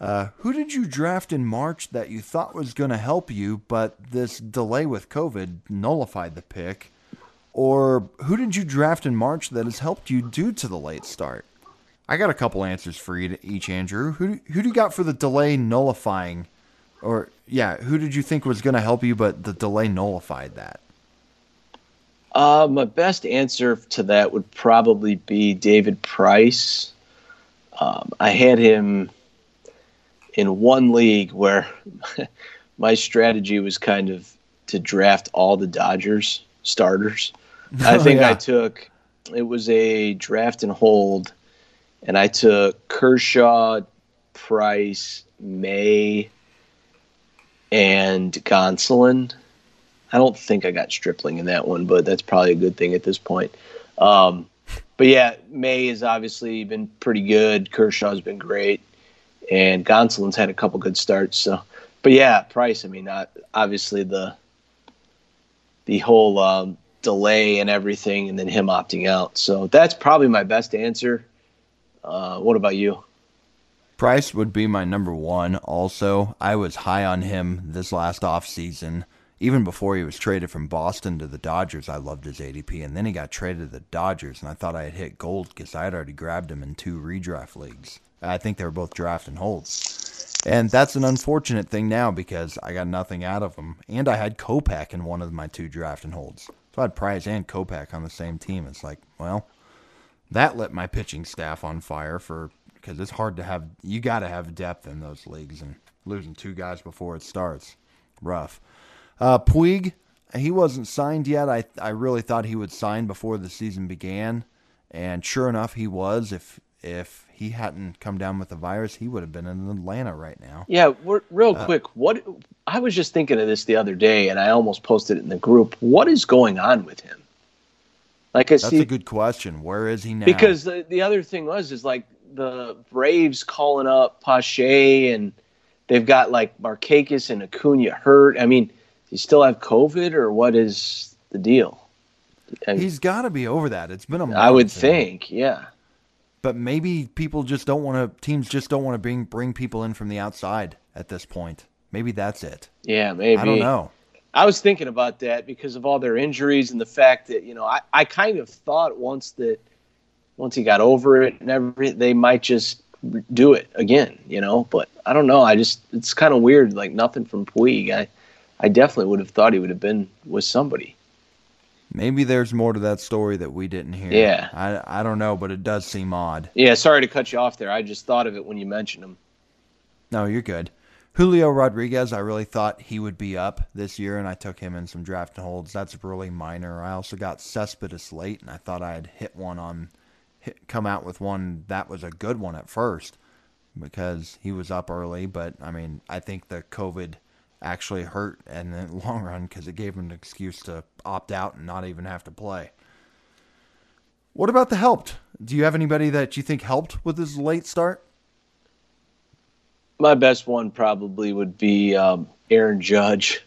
Uh, who did you draft in March that you thought was going to help you, but this delay with COVID nullified the pick? Or who did you draft in March that has helped you due to the late start? I got a couple answers for each, Andrew. Who, who do you got for the delay nullifying or yeah, who did you think was going to help you, but the delay nullified that? Uh, my best answer to that would probably be David Price. Um, I had him in one league where <laughs> my strategy was kind of to draft all the Dodgers starters. I <laughs> oh, think yeah. I took it was a draft and hold, and I took Kershaw, Price, May, and Gonsolin. I don't think I got Stripling in that one, but that's probably a good thing at this point. Um, but yeah, May has obviously been pretty good. Kershaw's been great, and Gonsolin's had a couple good starts. So, but yeah, Price. I mean, not, obviously the the whole um, delay and everything, and then him opting out. So that's probably my best answer. Uh, what about you? Price would be my number one. Also, I was high on him this last offseason. Even before he was traded from Boston to the Dodgers, I loved his ADP. And then he got traded to the Dodgers, and I thought I had hit gold because I had already grabbed him in two redraft leagues. I think they were both draft and holds. And that's an unfortunate thing now because I got nothing out of him. And I had Kopech in one of my two draft and holds. So I had Price and Kopech on the same team. It's like, well, that lit my pitching staff on fire for because it's hard to have. You got to have depth in those leagues, and losing two guys before it starts, rough. Uh, Puig, he wasn't signed yet. I I really thought he would sign before the season began, and sure enough, he was. If if he hadn't come down with the virus, he would have been in Atlanta right now. Yeah, real uh, quick. What I was just thinking of this the other day, and I almost posted it in the group. What is going on with him? Like, that's he, a good question. Where is he now? Because the, the other thing was is like the Braves calling up Pache and they've got like Markakis and Acuna hurt. I mean, you still have COVID or what is the deal? I mean, He's got to be over that. It's been a month. I would think, yeah. But maybe people just don't want to. Teams just don't want to bring bring people in from the outside at this point. Maybe that's it. Yeah, maybe. I don't know. I was thinking about that because of all their injuries and the fact that you know I, I kind of thought once that once he got over it and everything they might just do it again, you know. But I don't know. I just it's kind of weird. Like nothing from Puig. I I definitely would have thought he would have been with somebody. Maybe there's more to that story that we didn't hear. Yeah. I I don't know, but it does seem odd. Yeah, sorry to cut you off there. I just thought of it when you mentioned him. No, you're good. Julio Rodriguez, I really thought he would be up this year, and I took him in some draft holds. That's really minor. I also got Cespedes late, and I thought I had hit one on, come out with one that was a good one at first because he was up early. But I mean, I think the COVID actually hurt in the <laughs> long run because it gave him an excuse to opt out and not even have to play. What about the helped? Do you have anybody that you think helped with his late start? My best one probably would be um, Aaron Judge,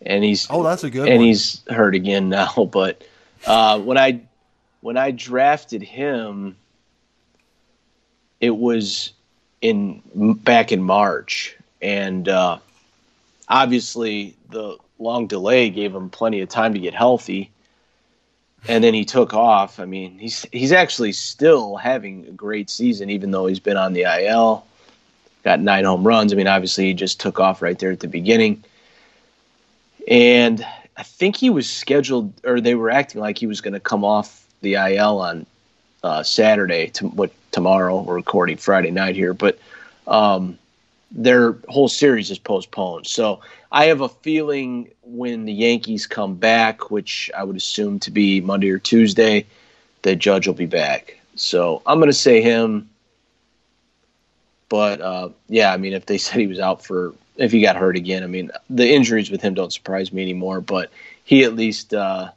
and he's Oh, that's a good and one. he's hurt again <laughs> now. But uh, when I when I drafted him, it was in back in March, and uh, obviously the long delay gave him plenty of time to get healthy. And then he took off. I mean, he's he's actually still having a great season, even though he's been on the IL. Got nine home runs. I mean, obviously he just took off right there at the beginning. And I think he was scheduled, or they were acting like he was going to come off the IL on uh, Saturday. To what tomorrow? We're recording Friday night here, but um, their whole series is postponed. So I have a feeling when the Yankees come back, which I would assume to be Monday or Tuesday, that Judge will be back. So I'm going to say him. But uh, yeah, I mean, if they <laughs> said he was out for, if he got hurt again, I mean, the injuries with him don't surprise me anymore. But he at least uh,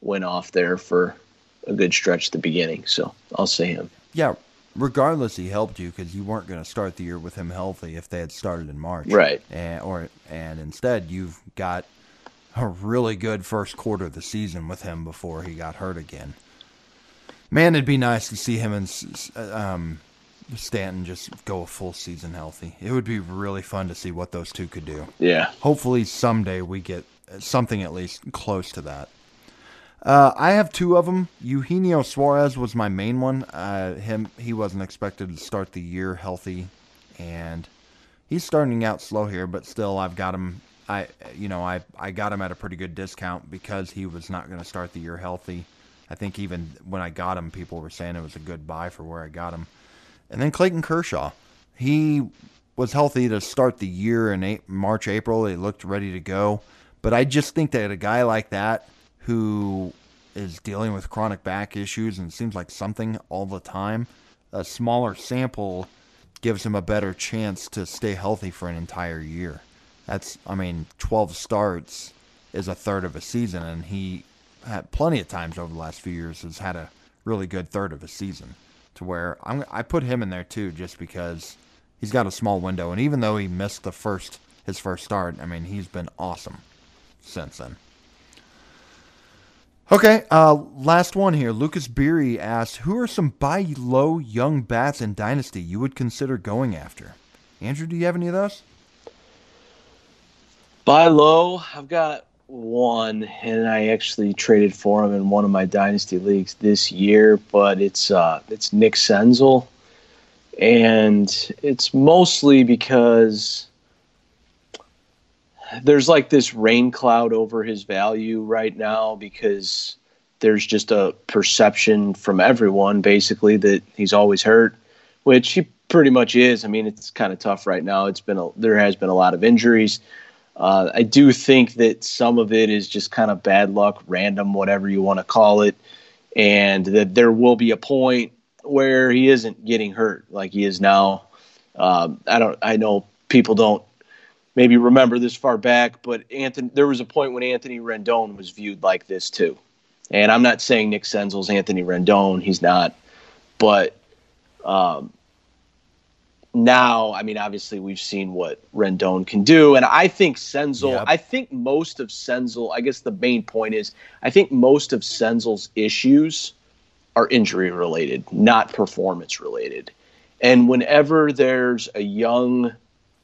went off there for a good stretch at the beginning. So I'll say him. Yeah, regardless, he helped you because you weren't going to start the year with him healthy if they had started in March, Right. And or and instead you've got a really good first quarter of the season with him before he got hurt again. Man, it'd be nice to see him and um, Stanton just go a full season healthy. It would be really fun to see what those two could do. Yeah. Hopefully someday we get something at least close to that. Uh, I have two of them. Eugenio Suarez was my main one. Uh, him, he wasn't expected to start the year healthy, and he's starting out slow here. But still, I've got him. I, you know, I I got him at a pretty good discount because he was not going to start the year healthy. I think even when I got him, people were saying it was a good buy for where I got him. And then Clayton Kershaw, he was healthy to start the year in March, April. He looked ready to go. But I just think that a guy like that who is dealing with chronic back issues and seems like something all the time, a smaller sample gives him a better chance to stay healthy for an entire year. That's, I mean, 12 starts is a third of a season, and he had plenty of times over the last few years has had a really good third of a season to where I'm, I put him in there too just because he's got a small window, and even though he missed the first his first start, I mean he's been awesome since then. Okay, uh, last one here. Lucas Beery asks, "Who are some buy low young bats in Dynasty you would consider going after?" Andrew, do you have any of those? Buy low. I've got one, and I actually traded for him in one of my dynasty leagues this year. But it's uh, it's Nick Senzel, and it's mostly because there's like this rain cloud over his value right now because there's just a perception from everyone basically that he's always hurt, which he pretty much is. I mean, it's kind of tough right now. It's been a, there has been a lot of injuries. Uh, I do think that some of it is just kind of bad luck, random, whatever you want to call it, and that there will be a point where he isn't getting hurt like he is now. Um, I don't. I know people don't maybe remember this far back, but Anthony, there was a point when Anthony Rendon was viewed like this too. And I'm not saying Nick Senzel's Anthony Rendon; he's not. But um, now, I mean, obviously, we've seen what Rendon can do, and I think Senzel. Yep. I think most of Senzel. I guess the main point is, I think most of Senzel's issues are injury related, not performance related. And whenever there's a young,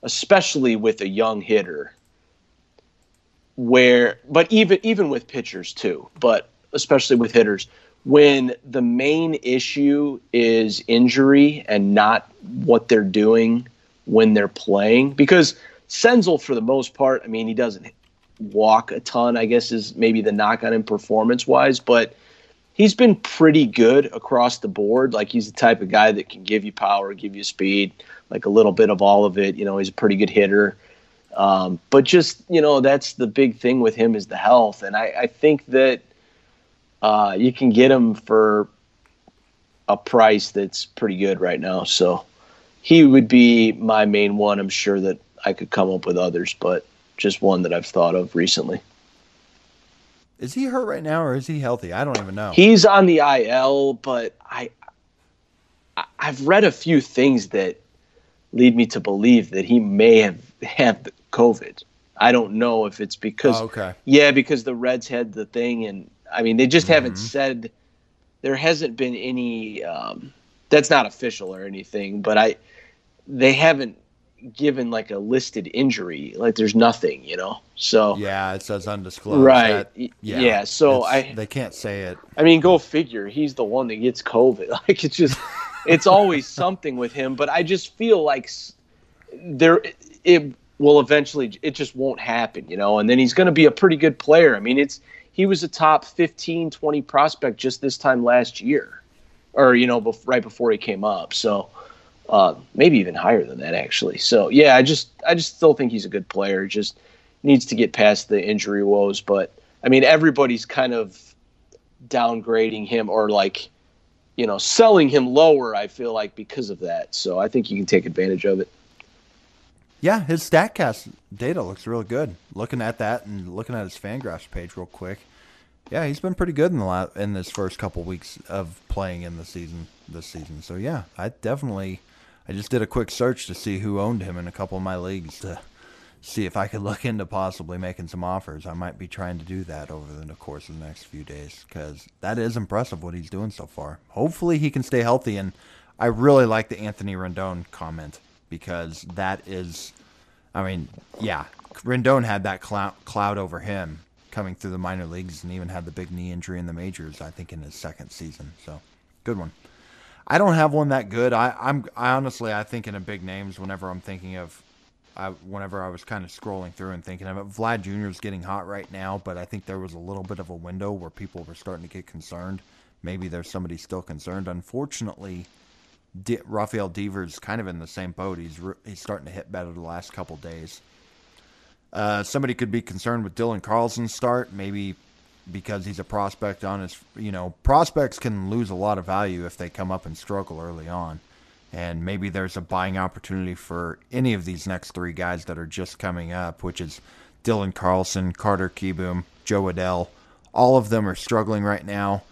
especially with a young hitter, where but even even with pitchers too, but especially with hitters, when the main issue is injury and not what they're doing when they're playing because Senzel for the most part, I mean, he doesn't walk a ton, I guess is maybe the knock on him performance wise, but he's been pretty good across the board. Like he's the type of guy that can give you power, give you speed, like a little bit of all of it. You know, he's a pretty good hitter. Um, but just you know, that's the big thing with him is the health, and I, I think that uh, you can get him for a price that's pretty good right now. So he would be my main one. I'm sure that I could come up with others, but just one that I've thought of recently. Is he hurt right now or is he healthy? I don't even know. He's on the IL, but I I've read a few things that lead me to believe that he may have had COVID. I don't know if it's because oh, okay. Yeah, because the Reds had the thing, and I mean they just mm-hmm. haven't said. There hasn't been any. Um, that's not official or anything, but I they haven't given like a listed injury. Like there's nothing, you know. So yeah, it says undisclosed. Right. That, yeah. yeah. So I they can't say it. I mean, go figure. He's the one that gets COVID. <laughs> Like it's just <laughs> it's always something with him. But I just feel like there it will eventually it just won't happen, you know. And then he's going to be a pretty good player. I mean, it's he was a top 15, 20 prospect just this time last year, or you know, bef- right before he came up. So uh, maybe even higher than that actually. So yeah, I just I just still think he's a good player. Just needs to get past the injury woes. But I mean, everybody's kind of downgrading him or like you know selling him lower. I feel like because of that. So I think you can take advantage of it. Yeah, his Statcast data looks really good. Looking at that and looking at his Fangraphs page real quick. Yeah, he's been pretty good in the la- in this first couple weeks of playing in the season this season. So yeah, I definitely I just did a quick search to see who owned him in a couple of my leagues to see if I could look into possibly making some offers. I might be trying to do that over the course of the next few days because that is impressive what he's doing so far. Hopefully he can stay healthy. And I really like the Anthony Rendon comment because that is, I mean, yeah, Rendon had that cloud, cloud over him coming through the minor leagues and even had the big knee injury in the majors, I think, in his second season. So good one. I don't have one that good. I, I'm I honestly I think in a big names whenever I'm thinking of I, whenever I was kind of scrolling through and thinking of it, Vlad Jr. is getting hot right now, but I think there was a little bit of a window where people were starting to get concerned. Maybe there's somebody still concerned. Unfortunately, D- Rafael Devers kind of in the same boat. He's re- he's starting to hit better the last couple days. Uh, somebody could be concerned with Dylan Carlson's start. Maybe because he's a prospect on his, you know, prospects can lose a lot of value if they come up and struggle early on. And maybe there's a buying opportunity for any of these next three guys that are just coming up, which is Dylan Carlson, Carter Kieboom, Jo Adell. All of them are struggling right now.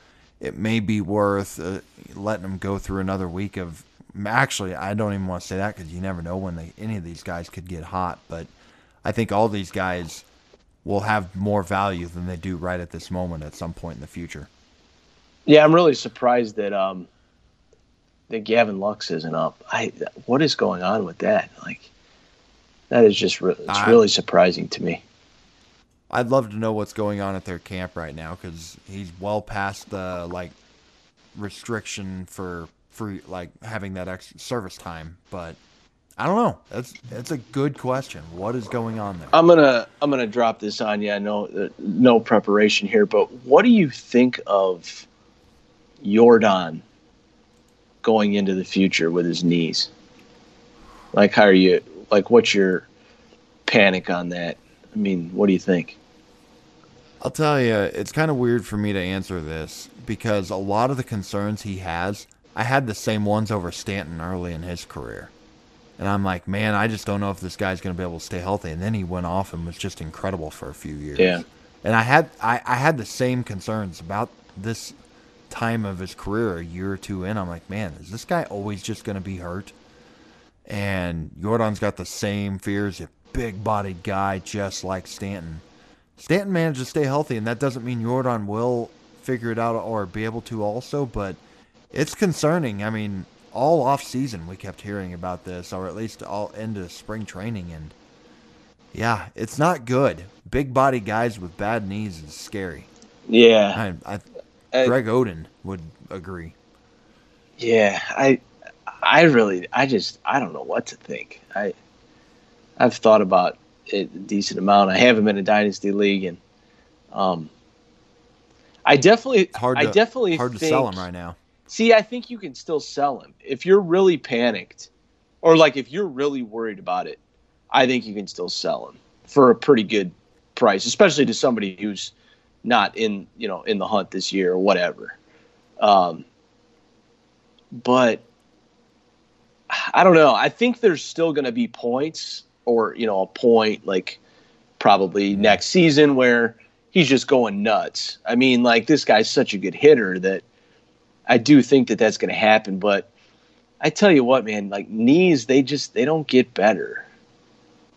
It may be worth uh, letting them go through another week of. Actually, I don't even want to say that because you never know when they, any of these guys could get hot. But I think all these guys will have more value than they do right at this moment at some point in the future. Yeah, I'm really surprised that um that Gavin Lux isn't up. I what is going on with that? Like that is just re- it's I, really surprising to me. I'd love to know what's going on at their camp right now because he's well past the like restriction for free like having that extra service time, but I don't know. That's that's a good question. What is going on there? I'm gonna I'm gonna drop this on you. I know uh, no preparation here, but what do you think of Yordan going into the future with his knees? Like, how are you? Like, what's your panic on that? I mean, what do you think? I'll tell you, it's kind of weird for me to answer this because a lot of the concerns he has, I had the same ones over Stanton early in his career. And I'm like, man, I just don't know if this guy's going to be able to stay healthy. And then he went off and was just incredible for a few years. Yeah. And I had I, I had the same concerns about this time of his career, a year or two in. I'm like, man, is this guy always just going to be hurt? And Yordan's got the same fears, a big bodied guy just like Stanton. Stanton managed to stay healthy, and that doesn't mean Yordan will figure it out or be able to also, but it's concerning. I mean, all off season we kept hearing about this, or at least all into spring training, and Yeah, it's not good. Big body guys with bad knees is scary. Yeah. I, I, Greg Oden would agree. Yeah, I I really I just I don't know what to think. I I've thought about it a decent amount. I have him in a dynasty league and um I definitely It's hard to, I definitely hard to think, sell him right now. See, I think you can still sell him. If you're really panicked or like if you're really worried about it, I think you can still sell him for a pretty good price, especially to somebody who's not in, you know, in the hunt this year or whatever. Um but I don't know. I think there's still going to be points or, you know, a point like probably next season where he's just going nuts. I mean, like this guy's such a good hitter that I do think that that's going to happen, but I tell you what, man, like knees, they just they don't get better.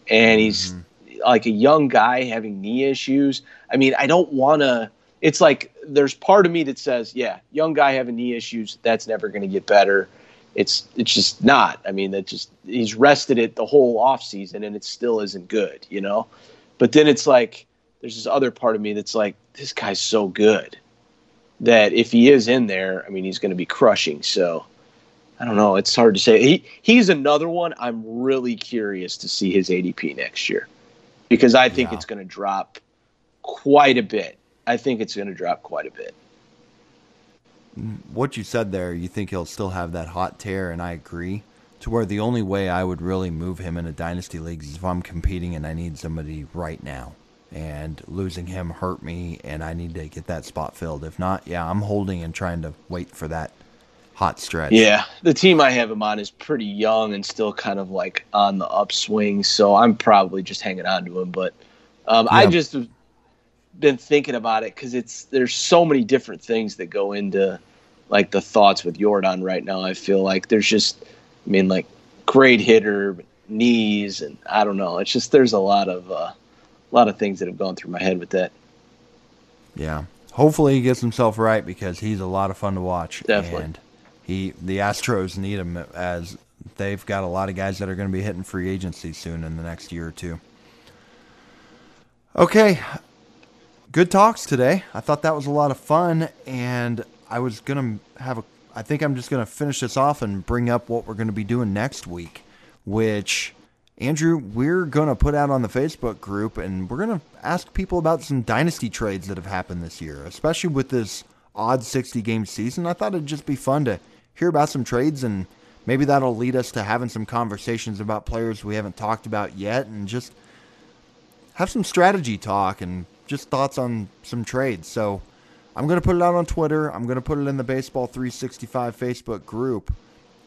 And he's mm-hmm. like a young guy having knee issues. I mean, I don't want to it's like there's part of me that says, yeah, young guy having knee issues, that's never going to get better. It's it's just not. I mean, that just he's rested it the whole off season and it still isn't good, you know. But then it's like there's this other part of me that's like, this guy's so good that if he is in there, I mean, he's going to be crushing. So I don't know. It's hard to say. He he's another one. I'm really curious to see his ADP next year because I think yeah. it's going to drop quite a bit. I think it's going to drop quite a bit. What you said there, you think he'll still have that hot tear, and I agree. To where the only way I would really move him in a dynasty league is if I'm competing and I need somebody right now, and losing him hurt me, and I need to get that spot filled. If not, yeah, I'm holding and trying to wait for that hot stretch. Yeah, the team I have him on is pretty young and still kind of like on the upswing, so I'm probably just hanging on to him. But um, yeah. I just been thinking about it because it's there's so many different things that go into like the thoughts with Jordan right now. I feel like there's just, I mean, like great hitter, knees, and I don't know. It's just there's a lot of uh, a lot of things that have gone through my head with that. Yeah, hopefully he gets himself right because he's a lot of fun to watch. Definitely. And he the Astros need him as they've got a lot of guys that are going to be hitting free agency soon in the next year or two. Okay, good talks today. I thought that was a lot of fun, and I was gonna have a. I think I'm just gonna finish this off and bring up what we're gonna be doing next week, which Andrew, we're gonna put out on the Facebook group, and we're gonna ask people about some dynasty trades that have happened this year, especially with this odd 60 game season. I thought it'd just be fun to hear about some trades and maybe that'll lead us to having some conversations about players we haven't talked about yet and just have some strategy talk and just thoughts on some trades. So I'm going to put it out on Twitter. I'm going to put it in the Baseball 365 Facebook group.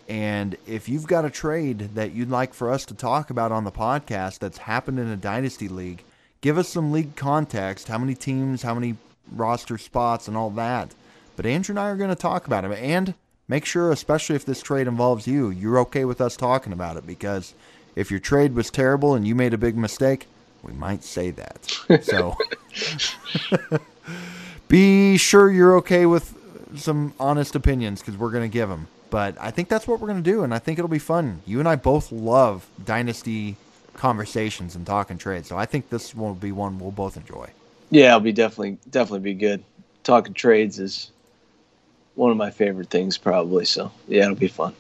And if you've got a trade that you'd like for us to talk about on the podcast that's happened in a dynasty league, give us some league context, how many teams, how many roster spots, and all that. But Andrew and I are going to talk about it. And make sure, especially if this trade involves you, you're okay with us talking about it because if your trade was terrible and you made a big mistake, we might say that. So <laughs> <laughs> be sure you're okay with some honest opinions because we're going to give them. But I think that's what we're going to do, and I think it'll be fun. You and I both love dynasty conversations and talking trades, so I think this will be one we'll both enjoy. Yeah, it'll be definitely definitely be good. Talking trades is one of my favorite things, probably. So yeah, it'll be fun.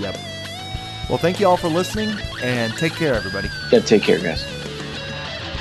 Yep. Well, thank you all for listening, and take care, everybody. Yeah, take care, guys.